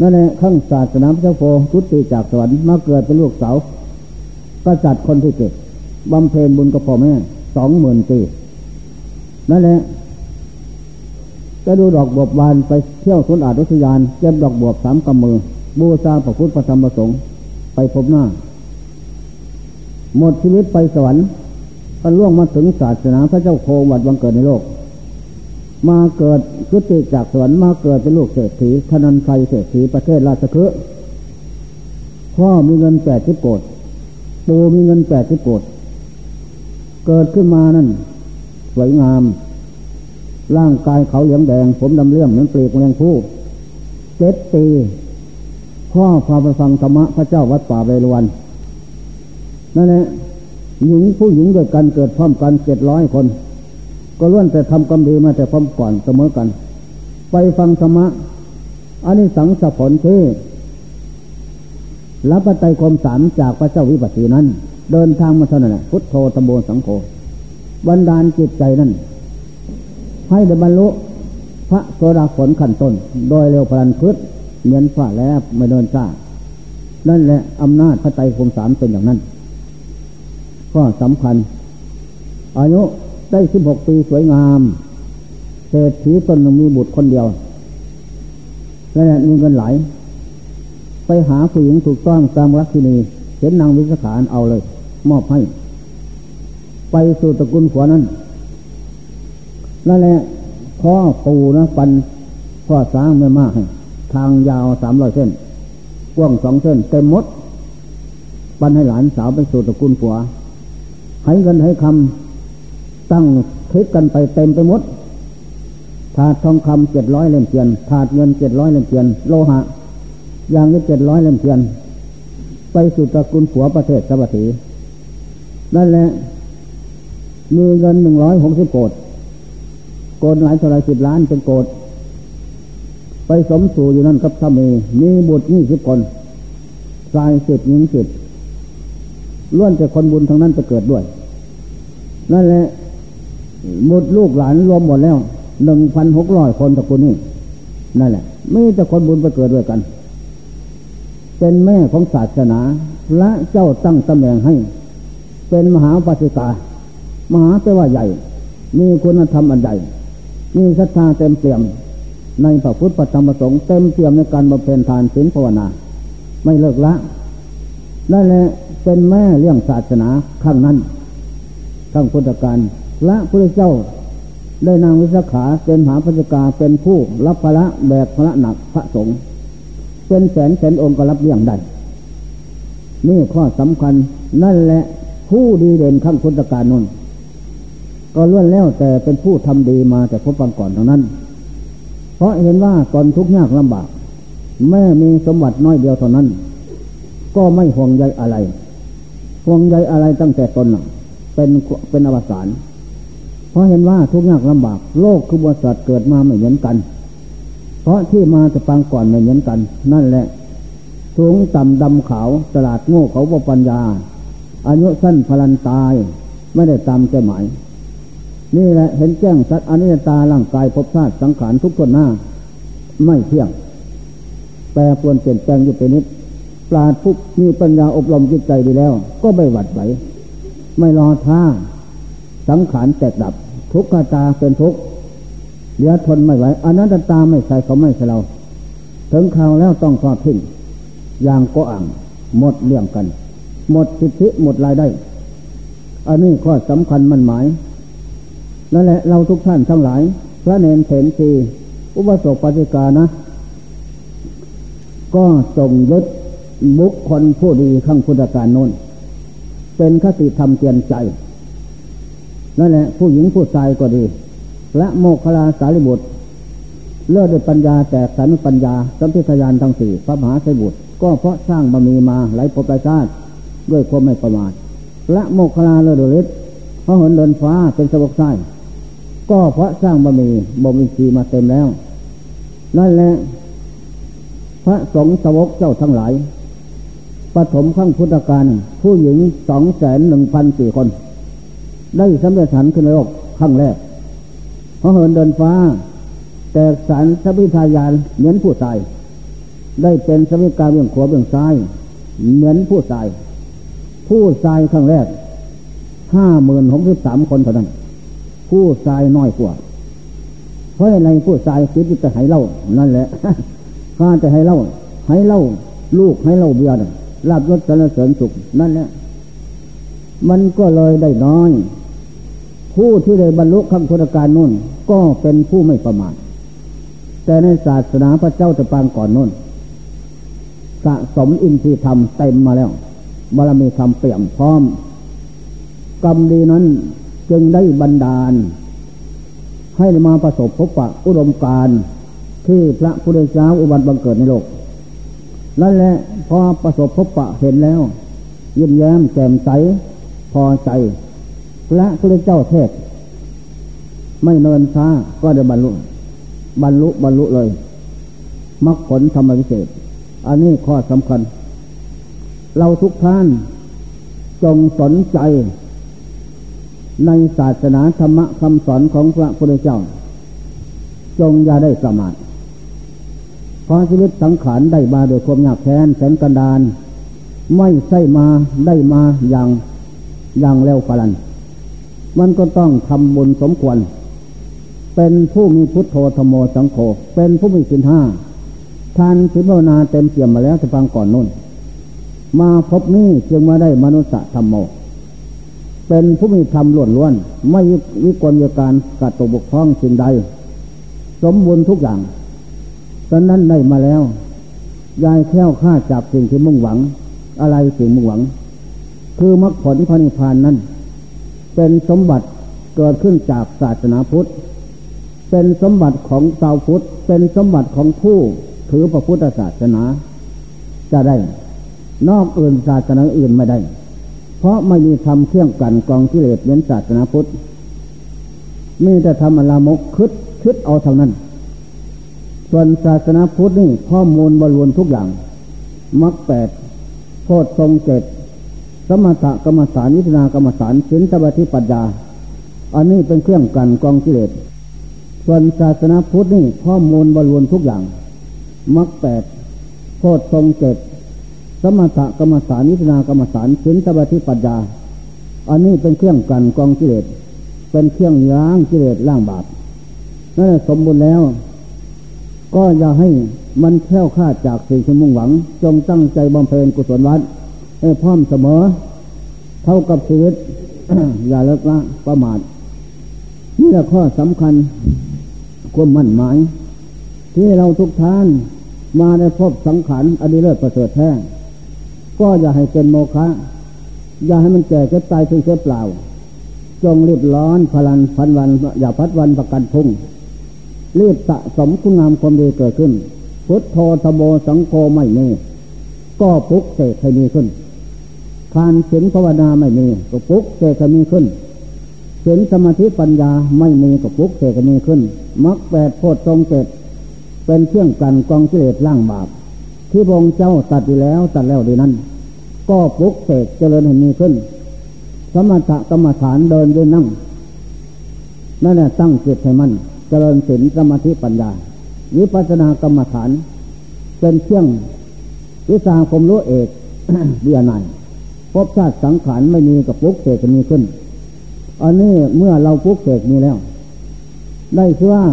Speaker 1: นั่นแหละข้างศาสนาพระเจ้าโพทุติจากสวรรค์มาเกิดเป็นลูกสาวกษัตริย์คนที่เกิดบำเพ็ญบุญกับพ่อแม่สองหมื่นปีนั่นแหละจะดูดอกบวบบานไปเที่ยวสวนอาดุทยานเก็บดอกบวบสามกำมือ บูชาพระพุทธพระธรรมพระสงฆ์ไปพบหน้า หมดชีวิตไปสวรรค์ ก็ล่วงมาถึงศาสนาพระเจ้าโควัดวังเกิดในโลก มาเกิดกุติจากสวรรค์มาเกิดเป็นลูกเศรษฐีธนันไฟเศรษฐีประเทศราชคฤห์พ่อมีเงินแปดทิ่โกดปู่มีเงินแปดทิ่โกดเกิดขึ้นมานั่น สวยงาม ร่างกายเขาเหลืองแดง ผมดำเลื่อมเหมือนปลีกแมงผู้เจ็ดปีพ่อพาไปฟังธรรมะพระเจ้าวัดป่าเวรวันนั่นแหละ หญิงผู้หญิงด้วยกันเกิดพร้อมกันเจ็ดร้อยคน ก็ล้วนแต่ทำกรรมดีมาแต่พร้อมก่อนเสมอกัน ไปฟังธรรมะอันนี้สังสผลที่รับปัจจัยคมสามจากพระเจ้าวิปัสสีนั้น เดินทางมาเท่านั้นพุทโธตโบสังโฆบันดาลจิตใจนั้น ให้ได้บรรลุพระโสดาผลขั้นต้น โดยเร็วพลันพืชเหมือนฝ่าแล้วไม่เดินช้านั่นแหละอำนาจพระไตรคมสามเป็นอย่างนั้น ก็สำคัญ อายุได้สิบหกปีสวยงาม เศรษฐีตนหนึ่งมีบุตรคนเดียว และมีเงินไหล ไปหาผู้หญิงถูกต้องตามรักที่นีเห็นนางวิสขานเอาเลย มอบให้ ไปสู่ตระกูลขวานั้นนั่นแหละพ่อปูนะปันพ่อสร้างไม่มากให้ทางยาวสามร้อยเส้น กว้างสองเส้น เต็มมด ปันให้หลานสาวไปสู่ตระกูลผัว ให้เงินให้คำตั้งคิดกันไปเต็มไปหมดถาดทองคำเจ็ดร้อยเล่มเทียนถาดเงินเจ็ดร้อยเล่มเทียน โลหะอย่างนี้เจ็ดร้อยเล่มเทียน ไปสู่ตระกูลผัวประเทศสวัสดีนั่นแหละมีเงินหนึ่งร้อยหกสิบโกดโกดหลายเท่าไรสิบล้านเป็นโกดไปสมสู่อยู่นั่นกับสามีมีบุตรนี่สิบคนชายสิบหญิงสิบ ล้วนแต่คนบุญทั้งนั้นจะเกิดด้วย นั่นแหละหมดลูกหลานรวมหมดแล้วหนึ่งพันหกร้อยคนตระกูลนี้นั่นแหละไม่แต่คนบุญไปเกิดด้วยกัน เป็นแม่ของศาสนาพระเจ้าตั้งตำแหน่งให้ เป็นมหาปัสสิกามหาแปลว่าใหญ่ มีคุณธรรมอันใหญ่มีศรัทธาเต็มเปี่ยม ในพระพุทธธรรมประสงค์เต็มเปี่ยมในการบำเพ็ญทานศีลภาวนา ไม่เลิกละนั่นแหละ เป็นแม่เรื่องศาสนาข้างนั้นข้างพุทธการและพระเจ้าได้นางวิสาขาเป็นมหาปัจกาเป็นผู้รับพระแบกพระหนักพระสงฆ์เป็นแสนแสนองค์ก็รับเลี้ยงได้นี่ข้อสำคัญนั่นแหละผู้ดีเด่นข้างพุทธการนั่นก็ล้วนแล้วแต่เป็นผู้ทำดีมาแต่พบปังก่อนเท่านั้น เพราะเห็นว่าตอนทุกข์ยากลำบาก แม่มีสมบัติน้อยเดียวเท่านั้น ก็ไม่ห่วงใยอะไร ห่วงใยอะไรตั้งแต่ตนเป็นเป็นอวสานเพราะเห็นว่าทุกยากลำบาก โลกคือบริษัทเกิดมาไม่เหมือนกัน เพราะที่มาจะปังก่อนไม่เหมือนกัน นั่นแหละ สูงต่ำดำขาวตลาดโง่เขาบปัญญา อายุสั้นพลันตาย ไม่ได้ตามใจหมาย นี่แหละเห็นแจ้งสัตว์อนิจตาร่างกายภพชาติสังขารทุกคนหน้า ไม่เที่ยง แปรปรวนเปลี่ยนแปลงอยู่เป็นนิด ปราดผู้มีปัญญาอบรมจิตใจดีแล้ว ก็ไม่หวัดไหวไม่รอท่า สังขารแตกดับ ทุกขตาเป็นทุกข์เหลือทนไม่ไหวอนันตตาไม่ใส่เขาไม่ใส่เรา ถึงข่าวแล้วต้องทอดทิ้งอย่างก็อ่างหมดเรื่องกัน หมดสิทธิหมดรายได้ อันนี้ข้อสำคัญมันหมายนั่นแหละเราทุกท่านทั้งหลาย พระเนนเถนทีอุปสมปฏิกานะ ก็ส่งยึด บุคคลผู้ดีข้างพุทธการน้น เป็นคติธรรมเตียนใจ นั่นแหละ ผู้หญิงผู้ชายก็ดี และโมคคลาสารีบุตร เลิศด้วยปัญญาแตกสันปัญญาสัมพิทยานทั้งสี่พระมหาไสบุตร ก็เพราะสร้างบารมีมาหลายภพหลายชาติด้วยความไม่ประมาทและโมคคลาเลิศด้วยฤทธิ์พระหนเดินฟ้าเป็นสวกไส้ก็เพราะสร้างบารมีบ่มีชีมาเต็มแล้ว นั่นแหละพระสงฆ์สวกเจ้าทั้งหลาย ปฐมขั้งพุทธการผู้หญิงสองแสนหนึ่งพันสี่คน ได้สำเร็จสันขึ้นในโลกครั้งแรกเพราะเหินเดินฟ้า แตกสารสวิทายานเหมือนผู้ตาย ได้เป็นสวิกาเบื้องขวาเบื้องซ้าย เหมือนผู้ตาย ผู้ตายครั้งแรกห้าหมื่นหกสิบสามคนเท่านั้น ผู้ตายน้อยกว่า เพราะอะไรผู้ตายคิดจะให้เล่านั่นแหละข้าจะให้เล่าให้เล่า ลูกให้เล่าเบียร์ ลาบยศสรรเสริญสุขนั่นแหละมันก็เลยได้น้อย ผู้ที่ได้บรรลุคำพุทธการนู่น ก็เป็นผู้ไม่ประมาทแต่ในศาสนาพระเจ้าตะปางก่อนนู่น สะสมอินทรีย์ธรรมเต็มมาแล้วบารมีธรรมเปี่ยมพร้อม กรรมดีนั้นจึงได้บันดาล ให้มาประสบพบปะอุดมการที่พระพุทธเจ้าอุบัติบังเกิดในโลก นั่นแหละพอประสบพบปะเห็นแล้วยิ้มแย้มแจ่มใสพอใจพระพุทธเจ้าเทศ ไม่เนินช้าก็ได้บรรลุ บรรลุบรรลุเลยมรรคผลธรรมวิเศษ อันนี้ข้อสำคัญ เราทุกท่านจงสนใจ ในศาสนาธรรมะคำสอนของพระพุทธเจ้า จงอย่าได้ประมาท ราะชีวิตสังขารได้มาโดยความยากแค้นแสนกันดานไม่ใช่มาได้มาอย่างอย่างเร็วพลัน มันก็ต้องทำบุญสมควร เป็นผู้มีพุทโธธโมสังโฆเป็นผู้มีสินห้าทานสิบนาเต็มเปี่ยมมาแล้วจะฟังก่อนนุ่น มาพบนี้จึงมาได้มนุษยธรรมโม เป็นผู้มีธรรมล้วนล้วนไม่วิกลวิการกัดตกบกพร่องสิ่งใด สมบูรณ์ทุกอย่าง ตอนนั้นได้มาแล้ว ยายแค้วค่าจับสิ่งที่มุ่งหวัง อะไรสิ่งมุ่งหวัง คือมรรคผลที่พระนิพพานนั้น เป็นสมบัติเกิดขึ้นจากศาสนาพุทธ เป็นสมบัติของชาวพุทธ เป็นสมบัติของผู้ถือพระพุทธศาสนา จะได้ นอกอื่นศาสนาอื่นไม่ได้ เพราะไม่มีธรรมเครื่องกันกองกิเลสเหมือนศาสนาพุทธมีแต่ธรรมอลามกคิดคิดเอาเท่านั้น ส่วนศาสนาพุทธนี่ข้อมูลบรรลุทุกอย่างมรรคแปดโพชทรงเจ็ดสมถกรรมฐานวิทนากรรมฐานศีลสมาธิปัญญา อันนี้เป็นเครื่องกันกองกิเลสส่วนศาสนาพุทธนี่ข้อมูลบรรลุทุกอย่างมรรคแปดโคตรทรงเจ็ดสมถกรรมฐานวิทนากรรมฐานศีลสมาธิปัญญา อันนี้เป็นเครื่องกันกองกิเลสเป็นเครื่องย้างกิเลสล่างบาปนั่นสมบูรณ์แล้ว ก็อย่าให้มันแค่วคาดจากสิ่งที่มุ่งหวัง จงตั้งใจบำเพ็ญกุศลวัดให้พร้อมเสมอ เท่ากับชีวิต อย่าเลิกละประมาทนี่แหละข้อสำคัญความมั่นหมาย ที่เราทุกท่านมาในพบสังขารอดีเลิศประเสริฐแท้ก็อย่าให้เป็นโมฆะอย่าให้มันแก่เจ็บตายถึงเสียเปล่า จงรีบร้อนพลันพันวัน อย่าพัดวันประกันพุ่ง รีบสะสมคุณงามความดีเกิดขึ้น พุทโธธโมสังโฆไม่มีก็ปุกเสกให้มีขึ้นทานศีลภาวนาไม่มีก็ปุกเสกให้มีขึ้นศีลสมาธิปัญญาไม่มีก็ปุกเสกให้มีขึ้นมรรคแปดโพชฌงเจ็ดเป็นเครื่องกันกองกิเลสล่างบาปที่พระองค์เจ้าตัดดีแล้วตัดแล้วดีนั้น ก็ปุกเสกเจริญให้มีขึ้น สมถะกรรมฐานเดินด้วยนั่งนั่นแหละตั้งจิตให้มัน เจริญศีลสมาธิปัญญาวิปัสสนากรรมฐาน เป็นเครื่องวิสาคมรู้เอกเบียนายพบชาติสังขารไม่มีกับปุกเสกจะมีขึ้น อันนี้เมื่อเราปุกเสกมีแล้ว ได้ชื่อว่า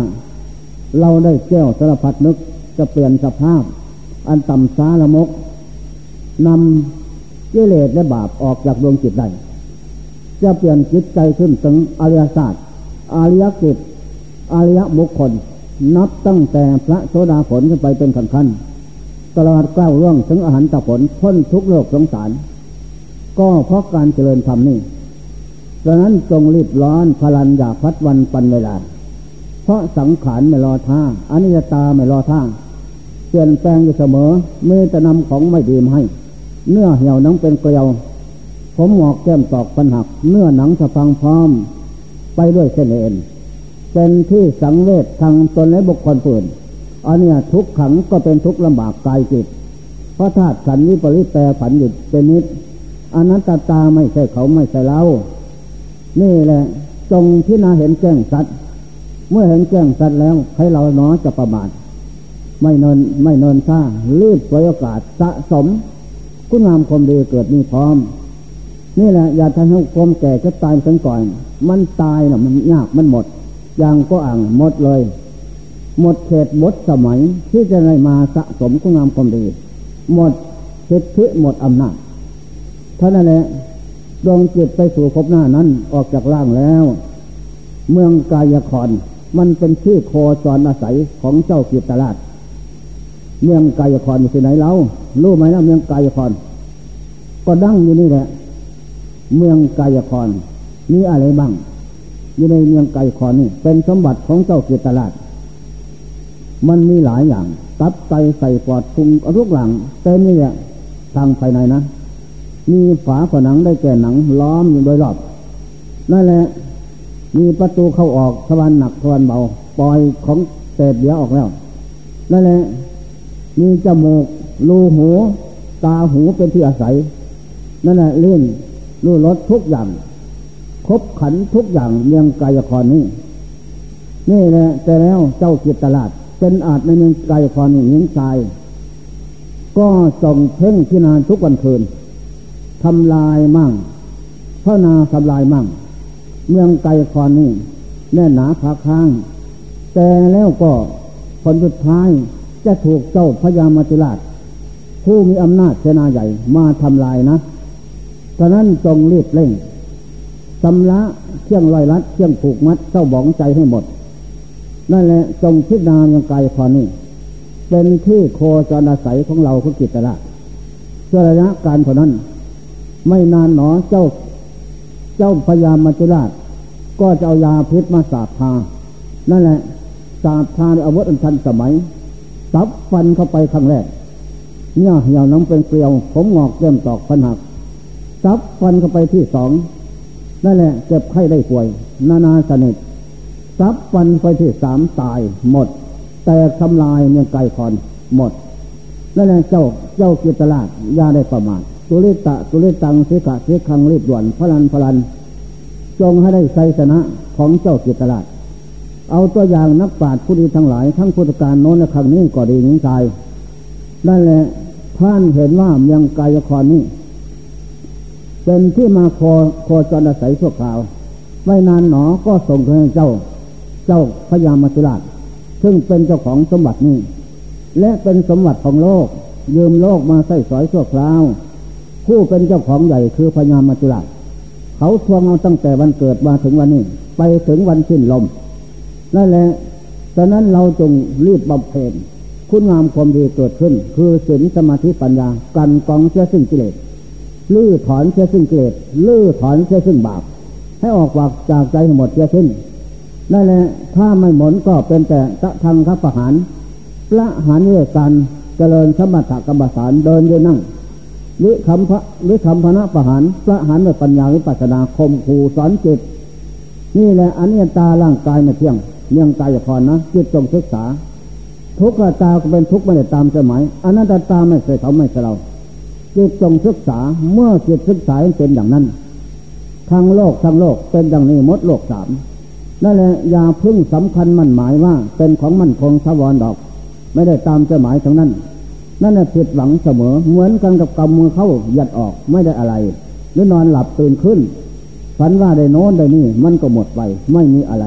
Speaker 1: เราได้แก้วสารพัดนึกจะเปลี่ยนสภาพ อันต่ำสาละมกนำกิเลสและบาปออกจากดวงจิตได้จะเปลี่ยนจิตใจขึ้นถึงอริยศาสตร์อริยกิจ อริยบุคคล นับตั้งแต่พระโสดาผลขึ้นไปเป็นขั้นขั้นตลอดเก้าเรื่องถึงอาหารตะผลพ้นทุกโลกสงสาร ก็เพราะการเจริญธรรมนี่ดังนั้นจงรีบร้อนพลันอย่าพัดวันปันเวลา เพราะสังขารไม่รอท่าอนิจตาไม่รอท่าเปลี่ยนแปลงอยู่เสมอเมื่อจะนำของไม่ดีมาให้ เนื้อเหี่ยวนังเป็นเกลียว ผมหมอกแก้มตอกปัญหัก เนื้อหนังสะพังพร้อม ไปด้วยเส้นเอ็น เป็นที่สังเวชทางตนและบุคคลปืนอันนี้ทุกขังก็เป็นทุกลำบากกายจิตเพราะธาตุขันนี้ปริแปรผันหยุดเป็นนิดอนัตตาตาไม่ใช่เขาไม่ใช่เรา นี่แหละจงที่นาเห็นแจ้งสัตว์ เมื่อเห็นแจ้งสัตว์แล้วให้เราหนอจะประมาทไม่เนินไม่เนินซ่ารีบไว้โอกาสสะสม คุณงามความดีเกิดมีพร้อม นี่แหละอย่าทำให้ความแก่จะตายสังก่อน มันตายนะมันยากมันหมด อย่างก็อ่างหมดเลย หมดเขตหมดสมัยที่จะได้มาสะสมคุณงามความดี หมดสิทธิหมดอำนาจท่านั้นแหละดวงจิตไปสู่ภพหน้านั้นออกจากร่างแล้ว เมืองกายคอนมันเป็นชื่อโคจรอาศัยของเจ้ากิตราชเมืองกายคอนอยู่ที่ไหนเรารู้ไหมนะเมืองกายคอนก็ดั้งอยู่นี่แหละ เมืองกายคอนมีอะไรบ้าง อยู่ในเมืองไกายคอนนี่เป็นสมบัติของเจ้าเกียรตราชมันมีหลายอย่าง ตับไตใส่ปอดพุงทุกหลังเต็มนี่แหละทางภายในนะ มีฝาผนังได้แก่หนังล้อมอยู่โดยรอบนั่นแหละมีประตูเข้าออกสวรรหนักสวรรเบาปล่อยของเศษเดียออกแล้วนั่นแหละมีจมูกรูหูตาหูเป็นที่อาศัย นั่นแหละเลื่อนรู้รสทุกอย่าง ครบขันทุกอย่างเมืองกายครนี้ นี่แหละแต่แล้วเจ้ากิตตลาด เป็นอาจในเมืองกายครนี้ยิงใจก็ส่งเพ่งที่นานทุกวันคืนทำลายมั่งพระนาทำลายมั่ง เมืองไกลคอนนี่แน่หนาขาค้าง แต่แล้วก็ผลสุดท้ายจะถูกเจ้าพญามาจุราช ผู้มีอำนาจเสนาใหญ่มาทำลายนะฉะนั้นจงรีบเร่ง สำละเชี่ยงลอยลัดเชี่ยงผูกมัดเจ้าบ้องใจให้หมด นั่นแหละจงพิจารณายังไกลคอนนี่เป็นที่โคจรอาศัยของเราคุกิตละเชื่อระยะการเท่านั้น ไม่นานหนอเจ้า เจ้าพญามัจจุราช ก็จะเอายาพิษมาสาบทา นั่นแหละสาบทาในอาวุธอันทันสมัยซับฟันเข้าไปครั้งแรกเนี่ยเหี่ยวน้ำเป็นเกลียว ผมงอกเริ่มตอกพันหักซับฟันเข้าไปที่สอง นั่นแหละเจ็บไข้ได้ป่วย นานาสนิทซับฟันไปที่สามตายหมด แต่ทำลายเมืองไก่คอนหมดนั่นแหละเจ้าเจ้ากิตลาดยาได้ประมาทตุลิตะตุลิตังสิกะสิคังรีบด่วนพลันพลัน จงให้ได้ไซสนะของเจ้ากิตลาดเอาตัวอย่างนักปราชญ์ผู้ดีทั้งหลาย ทั้งพุทธการโน้นและครั้งนี้ก็ดีนิงใจนั่นแหละท่านเห็นว่าเมืองกายครนี้ เป็นที่มาคอคอจรอาศัยชั่วคราว ไม่นานหนอก็ส่งให้เจ้า เจ้าพญามัจุราช ซึ่งเป็นเจ้าของสมบัตินี้ และเป็นสมบัติของโลก ยืมโลกมาใส่สอยชั่วคราว ผู้เป็นเจ้าของใหญ่คือพญามัจุราช เขาทวงเอาตั้งแต่วันเกิดมาถึงวันนี้ ไปถึงวันสิ้นลมนั่นแหละฉะนั้นเราจงรีบบำเพ็ญคุณงามความดีเกิดขึ้น คือศีลสมาธิปัญญา กันกองเชื่อซึ่งกิเลส ลื้อถอนเชื่อซึ่งกิเลสลื้อถอนเชื่อซึ่งบาปให้ออกวากจากใจหมดเชื่อสิ้นนั่นแหละถ้าไม่หมนก็เป็นแต่ตะทางคับประหารละหารเรื่การเจริญสมถกรรมฐานเดินยืนนั่งวิคำพระวิคำพระประหารประหารด้วยปัญญาวิปัสนาคมขู่สอนจิต นี่แหละอันนี้ตาร่างกายไม่เที่ยงเนื่องกายพรนะจิตจงศึกษา ทุกข์ตาก็เป็นทุกข์ไม่ได้ตามสมัยอันัตตาไม่เคยเขาไม่เคยเรา จิตจงศึกษาเมื่อจิตศึกษาเป็นอย่างนั้นทั้งโลกทั้งโลกเป็นอย่างนี้มดโลกสามนั่นแหละอย่าพึ่งสำคัญมั่นหมายว่า เป็นของมั่นคงสวรดอก ไม่ได้ตามเจ้าหมายทั้งนั้น นั่นแหละผิดหวังเสมอ เหมือนกันกับกำมือเข้าหยัดออกไม่ได้อะไร หรือนอนหลับตื่นขึ้นฝันว่าได้โน้นได้นี่มันก็หมดไปไม่มีอะไร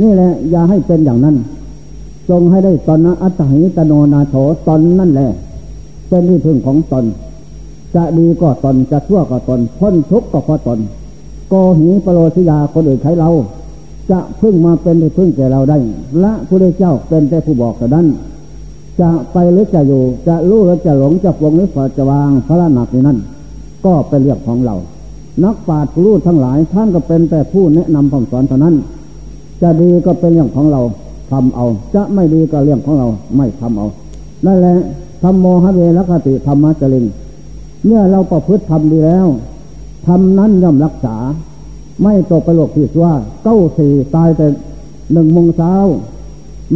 Speaker 1: นี่แหละอย่าให้เป็นอย่างนั้น จงให้ได้ตอนนะอัตหิตโนนาโถตอนนั่นแหละเป็นที่พึ่งของตน จะดีก็ตนจะชั่วก็ตนพ้นทุกข์ก็เพราะตนโกหีปโลสิยาคนอื่นใช้เรา จะพึ่งมาเป็นที่พึ่งแก่เราได้ละพระเจ้าเป็นแต่ผู้บอกแต่นั้นจะไปหรือจะอยู่จะรู้หรือจะหลงจะปวงหรือฝาจะวางพระหนักในนั้นก็เป็นเรื่องของเรา นักปราชญ์รู้ทั้งหลายท่านก็เป็นแต่ผู้แนะนำคำสอนเท่านั้น จะดีก็เป็นเรื่องของเราทำเอา จะไม่ดีก็เรื่องของเราไม่ทำเอานั่นแหละธรรมโมหะเวรคติธรรมะจริง เมื่อเราประพฤติทำดีแล้วทำนั้นย่อมรักษา ไม่ตกไปโลกที่ว่าเก้าสี่ตายแต่หนึ่งโมงเช้า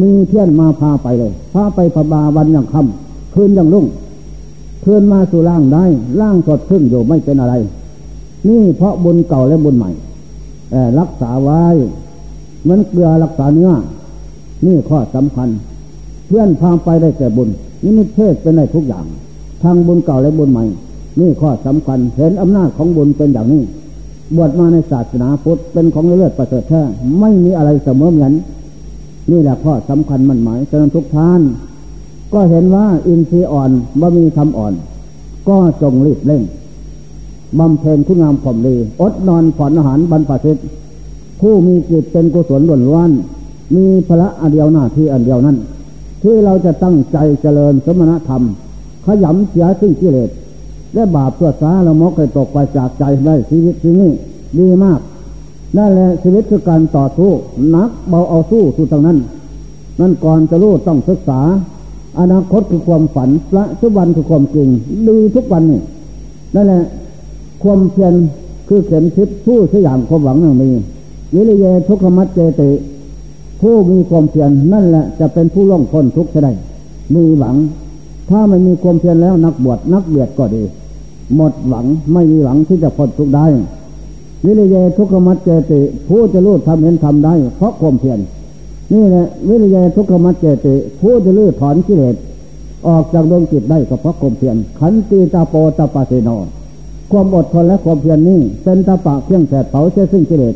Speaker 1: มีเที่ยนมาพาไปเลย พาไปพบาวันอย่างคำคืนอย่างลุ่งคืนมาสู่ร่างได้ร่างสดขึ้นอยู่ไม่เป็นอะไร นี่เพราะบุญเก่าและบุญใหม่รักษาไว้เหมือนเกลือรักษาเนื้อนี่ข้อสำคัญ เพื่อนพาไปได้แต่บุญนี่มิเทศเป็นได้ทุกอย่าง ทางบุญเก่าและบุญใหม่ นี่ข้อสำคัญเห็นอำนาจของบุญเป็นอย่างนี้ บวชมาในศาสนาพุทธเป็นของเลือดประเสริฐแท้ไม่มีอะไรเสมอเหมือนนี่แหละข้อสำคัญมันหมายฉะนั้นทุกท่าน ก็เห็นว่าอินทรีย์อ่อนบ่มีทำอ่อน ก็จงรีบเร่งบำเพ็ญคุณงามความดี อดนอนผ่อนอาหารบรรพชิตผู้มีจิตเป็นกุศลล้วนล้วนมีพระอันเดียวหน้าที่อันเดียวนั้น ที่เราจะตั้งใจเจริญสมณธรรม ขยำเสียซึ่งกิเลส และบาปตัวสาเรามกให้ตกไปจากใจได้ชีวิตที่นี่ดีมากนั่นแหละชีวิตคือการต่อสู้นักเบาเอาสู้สู้ตรงนั้น นั่นก่อนจะรู้ต้องศึกษา อนาคตคือความฝันละทุกวันคือความจริงดีทุกวันนี่นั่นแหละความเพียรคือเข็มทิศผู้สยามความหวังนั่งมีวิริยทุกขมัดเจติผู้มีความเพียรนั่นแหละจะเป็นผู้ล่องพ้นทุกข์ได้มีหวัง ถ้าไม่มีความเพียรแล้วนักบวชนักเบียดก็ดี หมดหวังไม่มีหวังที่จะพ้นทุกได้วิริยทุกขมัดเจติผู้จะรู้ทำเห็นทำได้ เพราะความเพียรนี่แหละวิริยทุกขมัดเจติผู้จะลื้อถอนกิเลสออกจากดวงจิตได้ก็เพราะความเพียรขันตีตาโปตาปาเสโนความอดทนและความเพียรนี้เป็นตาปะเพียงแสดเผาเชื่อซึ่งกิเลส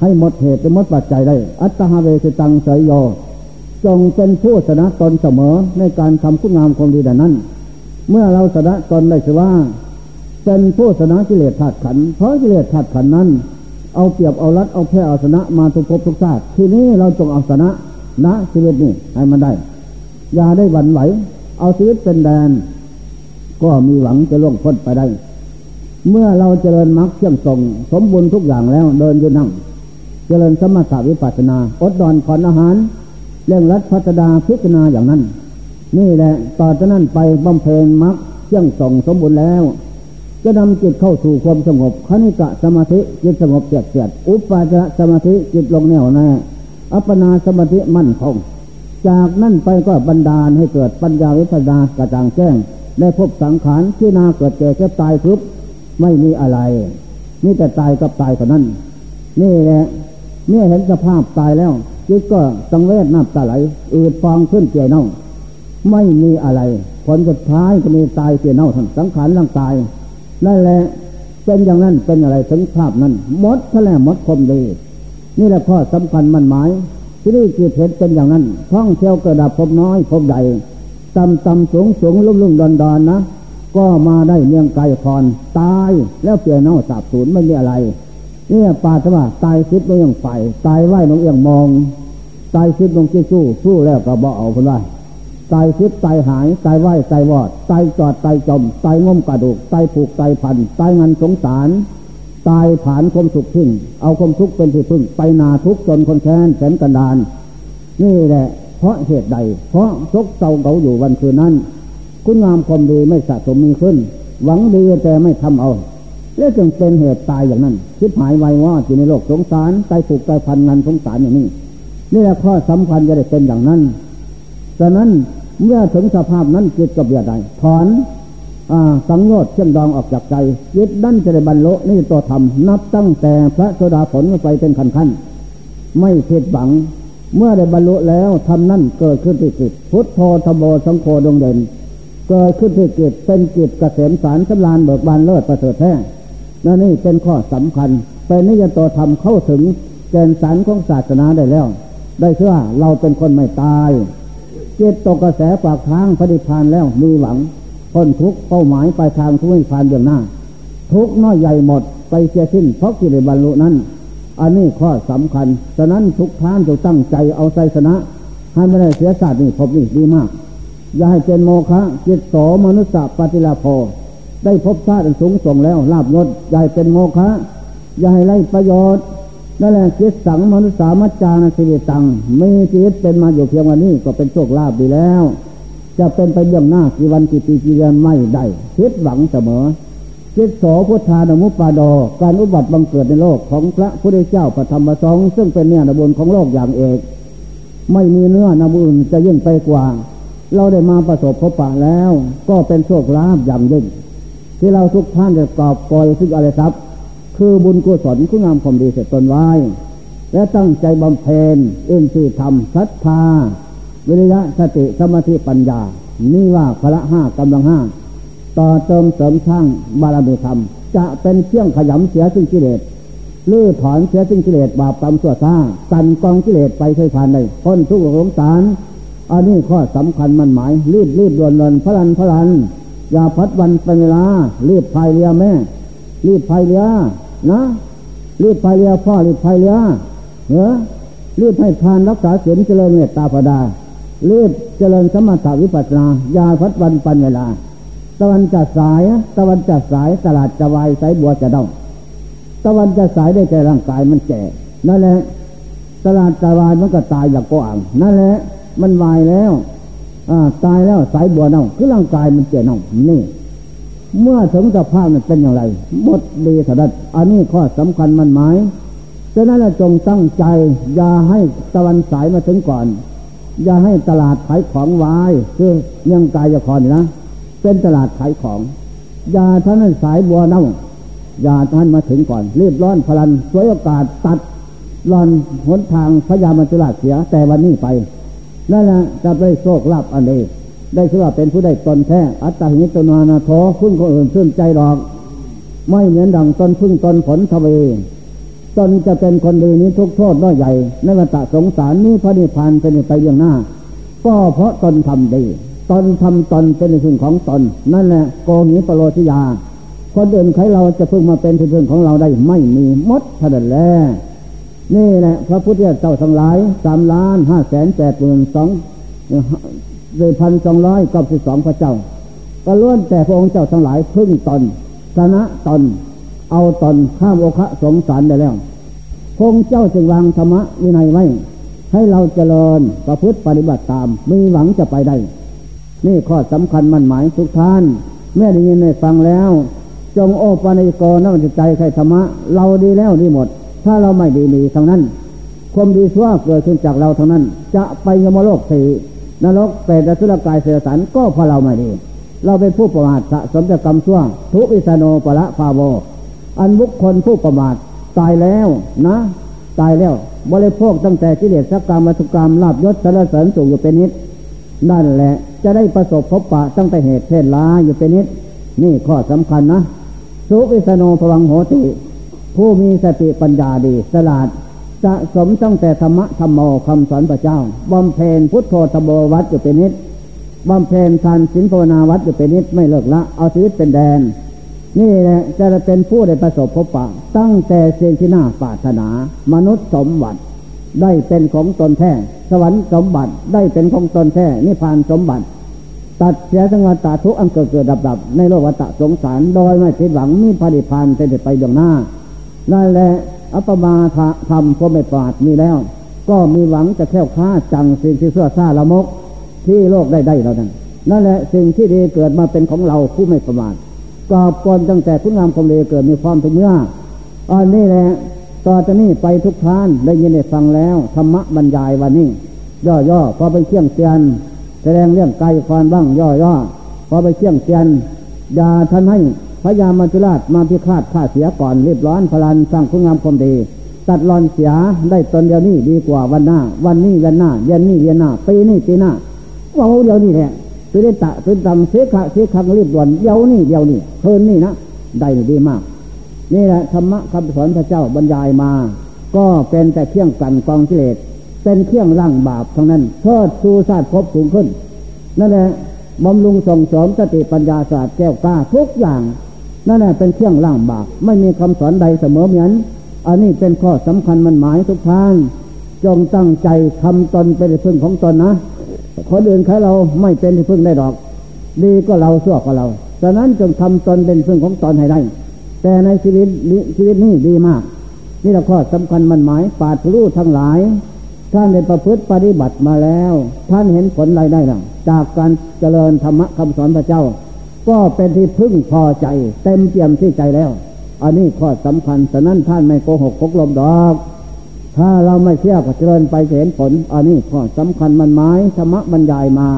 Speaker 1: ให้หมดเหตุหมดปัจจัยได้ อัตหาเวสตังเสยโยจงเป็นผู้ชนะตนเสมอในการทำคุณงามความดีดังนั้น เมื่อเราสนะตนได้สิว่า เป็นผู้สนะกิเลสธาตุขัน เพราะกิเลสธาตุขันนั้น เอาเปรียบเอารัดเอาแพ้เอาชนะมาทุกภพทุกชาติทีนี้เราจงเอาชนะนะชีวิตนี้ให้มันได้ อย่าได้หวั่นไหว เอาชีวิตเป็นแดน ก็มีหวังจะล่วงพ้นไปได้ เมื่อเราเจริญมรรคเชื่อมส่งสมบูรณ์ทุกอย่างแล้วเดินยืนนั่ง เจริญสมถะวิปัสสนา อดดอนผ่อนอาหารเรื่องรัดพัฒนาพิจารณาอย่างนั้น นี่แหละต่อจากนั้นไปบำเพ็ญมรรคเชื่องส่งสมบูรณ์แล้ว จะนำจิตเข้าสู่ความสงบคณิกะสมาธิจิตสงบเจียดเจียดอุปาจารสมาธิจิตลงแนวแน่อัปปนาสมาธิมั่นคงจากนั่นไปก็บันดาลให้เกิดปัญญาวิปัสนากระจ่างแจ้งได้พบสังขารที่นาเกิดแก่แก่ตายทุบไม่มีอะไรนี่แต่ตายกับตายเท่านั้น นี่แหละเมื่อเห็นสภาพตายแล้วจิตก็ตังเวทน้ำตาไหลอืดฟองขึ้นเจียเน่า ไม่มีอะไรผลสุดท้ายก็มีตายเสียเน่าทั้งสังขารร่างกายนั่นแหละเป็นอย่างนั้นเป็นอะไรถึงภาพนั้นมดทะเลมดคมดี นี่แหละข้อสำคัญมันหมายที่นี่จิตเห็นเป็นอย่างนั้นท่องเที่ยวกระดับพบน้อยพบใหญ่ต่ำต่ำสูงสูงลุ่มลุ่มดอนดอนนะก็มาได้เมียงไก่คอนตายแล้วเปลี่ยนเน่าสาบสูญไม่มีอะไรเนี่ยปาตว่าตายคิดลงอย่างไฟตายไหวลงเอียงมอง ตายคิดลงเจี้สู้สู้แล้วก็บ่เอาคนว่า ตายคิดตหายตไหวตวอดตจอดตจมตายงมกระดูกตผูกตพันตงันสงสารตายผานคมสุขทิ้งเอาคมทุกข์เป็นที่พึ่งไปนาทุกจนคนแค้นแสนกันดาน นี่แหละ เพราะเหตุใด เพราะซกเศร้าเก่าอยู่วันคืนนั้น คุณงามความดีไม่สะสมมีขึ้น หวังดีแต่ไม่ทำเอาและจึงเป็นเหตุตายอย่างนั้นคิดหายไวว่าอยู่ในโลกสงสารตายผูกตายพันงันสงสารอย่างนี้ นี่แหละข้อสำคัญจะได้เป็นอย่างนั้นฉะนั้น เมื่อถึงสภาพนั้นจิตก็เบียดได้ถอนอสังโยชน์เชื่อมดองออกจากใจจิตนั่นจะได้บรรลุนี่ตัวธรรมนับตั้งแต่พระโสดาผลไปเป็นขั้นขั้นไม่ผิดหวัง เมื่อได้บรรลุแล้วทำนั่นเกิดขึ้นที่จิตพุทโธธโมสังโฆดวงเด่น เกิดขึ้นที่จิตเป็นจิตเกษมสารสำลานเบิกบานเลิศประเสริฐแท้นั่นนี่เป็นข้อสำคัญ เป็นนิยตัวธรรมเข้าถึงเกณฑ์สารของศาสนาได้แล้ว ได้เชื่อเราเป็นคนไม่ตาย จิตตกกระแสปากทางปฏิพานแล้วมีหวังพ้นทุกเป้าหมายปลายทางทุกนิพานเบื้องหน้า ทุกน้อยใหญ่หมดไปเสียสิ้นเพราะกิเลสบรรลุนั้น อันนี้ข้อสำคัญฉะนั้นทุกท่านจะตั้งใจเอาใจชนะให้ไม่ได้เสียศาสตร์นี่พบนี่ดีมาก อย่าให้เป็นโมฆะจิตโสมนุสสะปฏิลาโภได้พบชาติสูงส่งแล้วลาบยศอย่าให้เป็นโมฆะอย่าให้ไล่ประโยชน์ นั่นแหละจิตสังมนุษย์สามัจจานสิริตังมีชีวิตเป็นมาอยู่เพียงวันนี้ก็เป็นโชคลาภดีแล้ว จะเป็นไปเบื้องหน้ากี่วันกี่ปีกี่เดือนไม่ได้คิดหวังเสมอจิตโสพุทธานมุปปาดอการอุบัติบังเกิดในโลกของพระพุทธเจ้าปฐมประสองซึ่งเป็นเนื้อนบุญของโลกอย่างเอก ไม่มีเนื้อนบุญจะยิ่งไปกว่า เราได้มาประสบพบปะแล้ว ก็เป็นโชคลาภอย่างยิ่ง ที่เราทุกท่านจะกอบกอยซึ่งอะไรครับ คือบุญกุศลคุณงามความดีเสร็จตนไว้ และตั้งใจบำเพ็ญเอ็นสีธรรมศรัทธาวิริยะสติสมาธิปัญญา นี่ว่าพละห้ากำลังห้าต่อเติมเสริมสร้างบารมีธรรม จะเป็นเชี่ยงขยำเสียซึ่งกิเลสลื้อถอนเสียซึ่งกิเลสบาปกรรมสั่วซ่ากันกองกิเลสไปใช้ผ่านได้พ้นทุกข์หลงสารอันนี้ข้อสำคัญมันหมาย รีบรีบด่วนเลินพลันพลัน อย่าพัดวันเป็นเวลา รีบพายเรือแม่ รีบพายเรือ นะรีบไปเรียพ่อรีบไปเรียเหรอรีบให้ทานรักษาศีลเจริญเมตตาพดารีบเจริญสมถาวิปัสสนายาพัดวันปัญญาตะวันจะสาย ตะวันจะสายตลาดจะวายสายบัวจะดองตะวันจะสายได้แต่ร่างกายมันแก่นั่นแหละตลาดจะวายมันก็ตายอย่างกว้างนั่นแหละมันวายแล้วอ่าตายแล้วสายบัวน่าคือร่างกายมันเจ็บน่านี่ เมื่อถึงสภาพนั้นเป็นอย่างไร หมดดีถดัดอันนี้ข้อสำคัญมันหมายฉะนั้นจงตั้งใจ อย่าให้ตะวันสายมาถึงก่อน อย่าให้ตลาดขายของวายคือเมืองกายจะคอนนะ เป็นตลาดขายของ อย่าท่านสายบัวเน่าอย่าท่านมาถึงก่อน รีบร้อนพลันสวยโอกาสตัดรอนหนทางพยามัจจุราชเสีย แต่วันนี้ไปนั่นแหละจะไปโชคลาภอันนี้ ได้ชื่อว่าเป็นผู้ได้ตนแท้ อัตตาหิตนานาโถพึ่งคนอื่นซึ่งใจดอก ไม่เหมือนดังตนพึ่งตนผลทวีตนจะเป็นคนดีนี้ทุกโทษน้อยใหญ่ ในวัฏสงสารนี้พระนิพพานเป็นไปอย่างหน้า ก็เพราะตนทำดี ตนทำตนเป็นสิ่งของตน นั่นแหละโกนิปโลชิยา คนอื่นใครเราจะพึ่งมาเป็นที่พึ่งของเราได้ไม่มีมดถนัดแล้วนี่แหละพระพุทธเจ้าทั้งหลายสามล้านห้าแสนแปดหมื่นสอง ด้วยพันสองร้อยกับสิบสองพระเจ้า ก็ล้วนแต่พระองค์เจ้าทั้งหลายพึ่งตนชนะตน เอาตนข้ามโอคะสงสารได้แล้วพงเจ้าจึงวางธรรมะวินัยไว้ ให้เราเจริญประพฤติปฏิบัติตามมีหวังจะไปได้ นี่ข้อสำคัญมั่นหมายทุกท่านแม่ได้ยินได้ฟังแล้ว จงโอปนิโกนันใจใครธรรมะ เราดีแล้วดีหมด ถ้าเราไม่ดีดีทั้งนั้น ความดีชั่วเกิดขึ้นจากเราเท่านั้น จะไปยมโลกสี่ นรกเปรตสุรกายเสสันก็เพราะเราไม่ดี เราเป็นผู้ประมาทสะสมแต่กรรมชั่วทุอิสโนปละพาโว อันบุคคลผู้ประมาทตายแล้วนะ ตายแล้วบริโภคตั้งแต่กิเลสกรรมวัตุกรรมลาบยศสารเสริญสูงอยู่เป็นนิดนั่นแหละจะได้ประสบพบปะตั้งแต่เหตุเพศลาอยู่เป็นนิด นี่ข้อสำคัญนะสุวิสโนพวังโหติ ผู้มีสติปัญญาดี สลาด สะสมตั้งแต่ธรรมะธรรมโมคำสอนพระเจ้าบำเพ็ญพุทโธธรรมวัดอยู่เป็นนิดบำเพ็ญทานศีลภาวนาวัดอยู่เป็นนิดไม่เลิกละเอาชีวิตเป็นแดน นี่แหละจะเป็นผู้ได้ประสบพบปะ ตั้งแต่เสียงที่หน้าปาถนา มนุษย์สมบัติได้เป็นของตนแท้ สวรรค์สมบัติได้เป็นของตนแท้นิพพานสมบัติ ตัดเสียสังวัตทุกอันเกิดเกิดดับดับในโลกวัฏสงสารโดยไม่ผิดหวังมีพระนิพพานเป็นไปดวงหน้า นั่นแหละอัปมาธรรมก็ไม่ปราดมีแล้ว ก็มีหวังจะแค่ค้าจังสิ่งที่เสื่อซ่าละมก ที่โลกได้ได้เรานั้นนั่นแหละสิ่งที่ดีเกิดมาเป็นของเราผู้ไม่ประมาทกอบกนตั้งแต่คุณงามความดีเกิดมีความทุกเมื่ออันนี้แหละต่อจากนี้ไปทุกท่านได้ยินได้ฟังแล้วธรรมะบรรยายวันนี้ ย่อๆพอเป็นเครื่องเตือนแสดงเรื่องไกลความบ้างย่อๆพอไปเชี่ยงเตียนอย่าท่านให้ พระยามัจจุราชมาพิฆาตฆ่าเสียก่อนรีบร้อนพลันสร้างคุณงามความดี ตัดรอนเสียได้ตนเดียวนี้ดีกว่าวันหน้า วันนี้วันหน้าเย็นนี้เย็นหน้าปีนี้ปีหน้าว่าเดียวนี้แหละตื่นตะตื่นตำเสียขะเสียขังรีบด่วนเดียวนี้เดียวนี้เพิ่นนี่นะได้ดีมาก นี่แหละธรรมะคำสอนพระเจ้าบรรยายมา ก็เป็นแต่เครื่องกันกองกิเลสเป็นเครื่องร่างบาปทั้งนั้นเทิดชูชาติภพสูงขึ้น นั่นแหละบำรุงส่งเสริมสติปัญญาศาสตร์แก้วกล้าทุกอย่าง นั่นแหละเป็นเครื่องร่างบาปไม่มีคำสอนใดเสมอเหมือนอันนี้เป็นข้อสำคัญมันหมายทุกทาง จงตั้งใจทำตนเป็นที่พึ่งของตนนะคนอื่นใครเราไม่เป็นที่พึ่งได้ดอก ดีก็เราชั่วก็เราฉะนั้นจงทำตนเป็นพึ่งของตนให้ได้ แต่ในชีวิตชีวิตนี้ดีมาก นี่เราข้อสำคัญมันหมายปาดรู้ทั้งหลาย ท่านได้ประพฤติปฏิบัติมาแล้ว ท่านเห็นผลอะไรได้หรือจากการเจริญธรรมะคำสอนพระเจ้า ก็เป็นที่พึ่งพอใจ เต็มเปี่ยมที่ใจแล้ว อันนี้ข้อสำคัญฉะนั้นท่านไม่โกหกพกลมดอก ถ้าเราไม่เชื่อก็เจริญไปเห็นผล อันนี้ข้อสำคัญมันหมายธรรมะบรรยายมา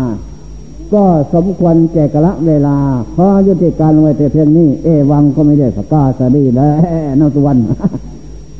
Speaker 1: ก็สมควรแก่กละเวลาพอยุติการไว้แต่เพียงนี้ เอวังก็ไม่ได้สกาสดีแล้วนตุวัน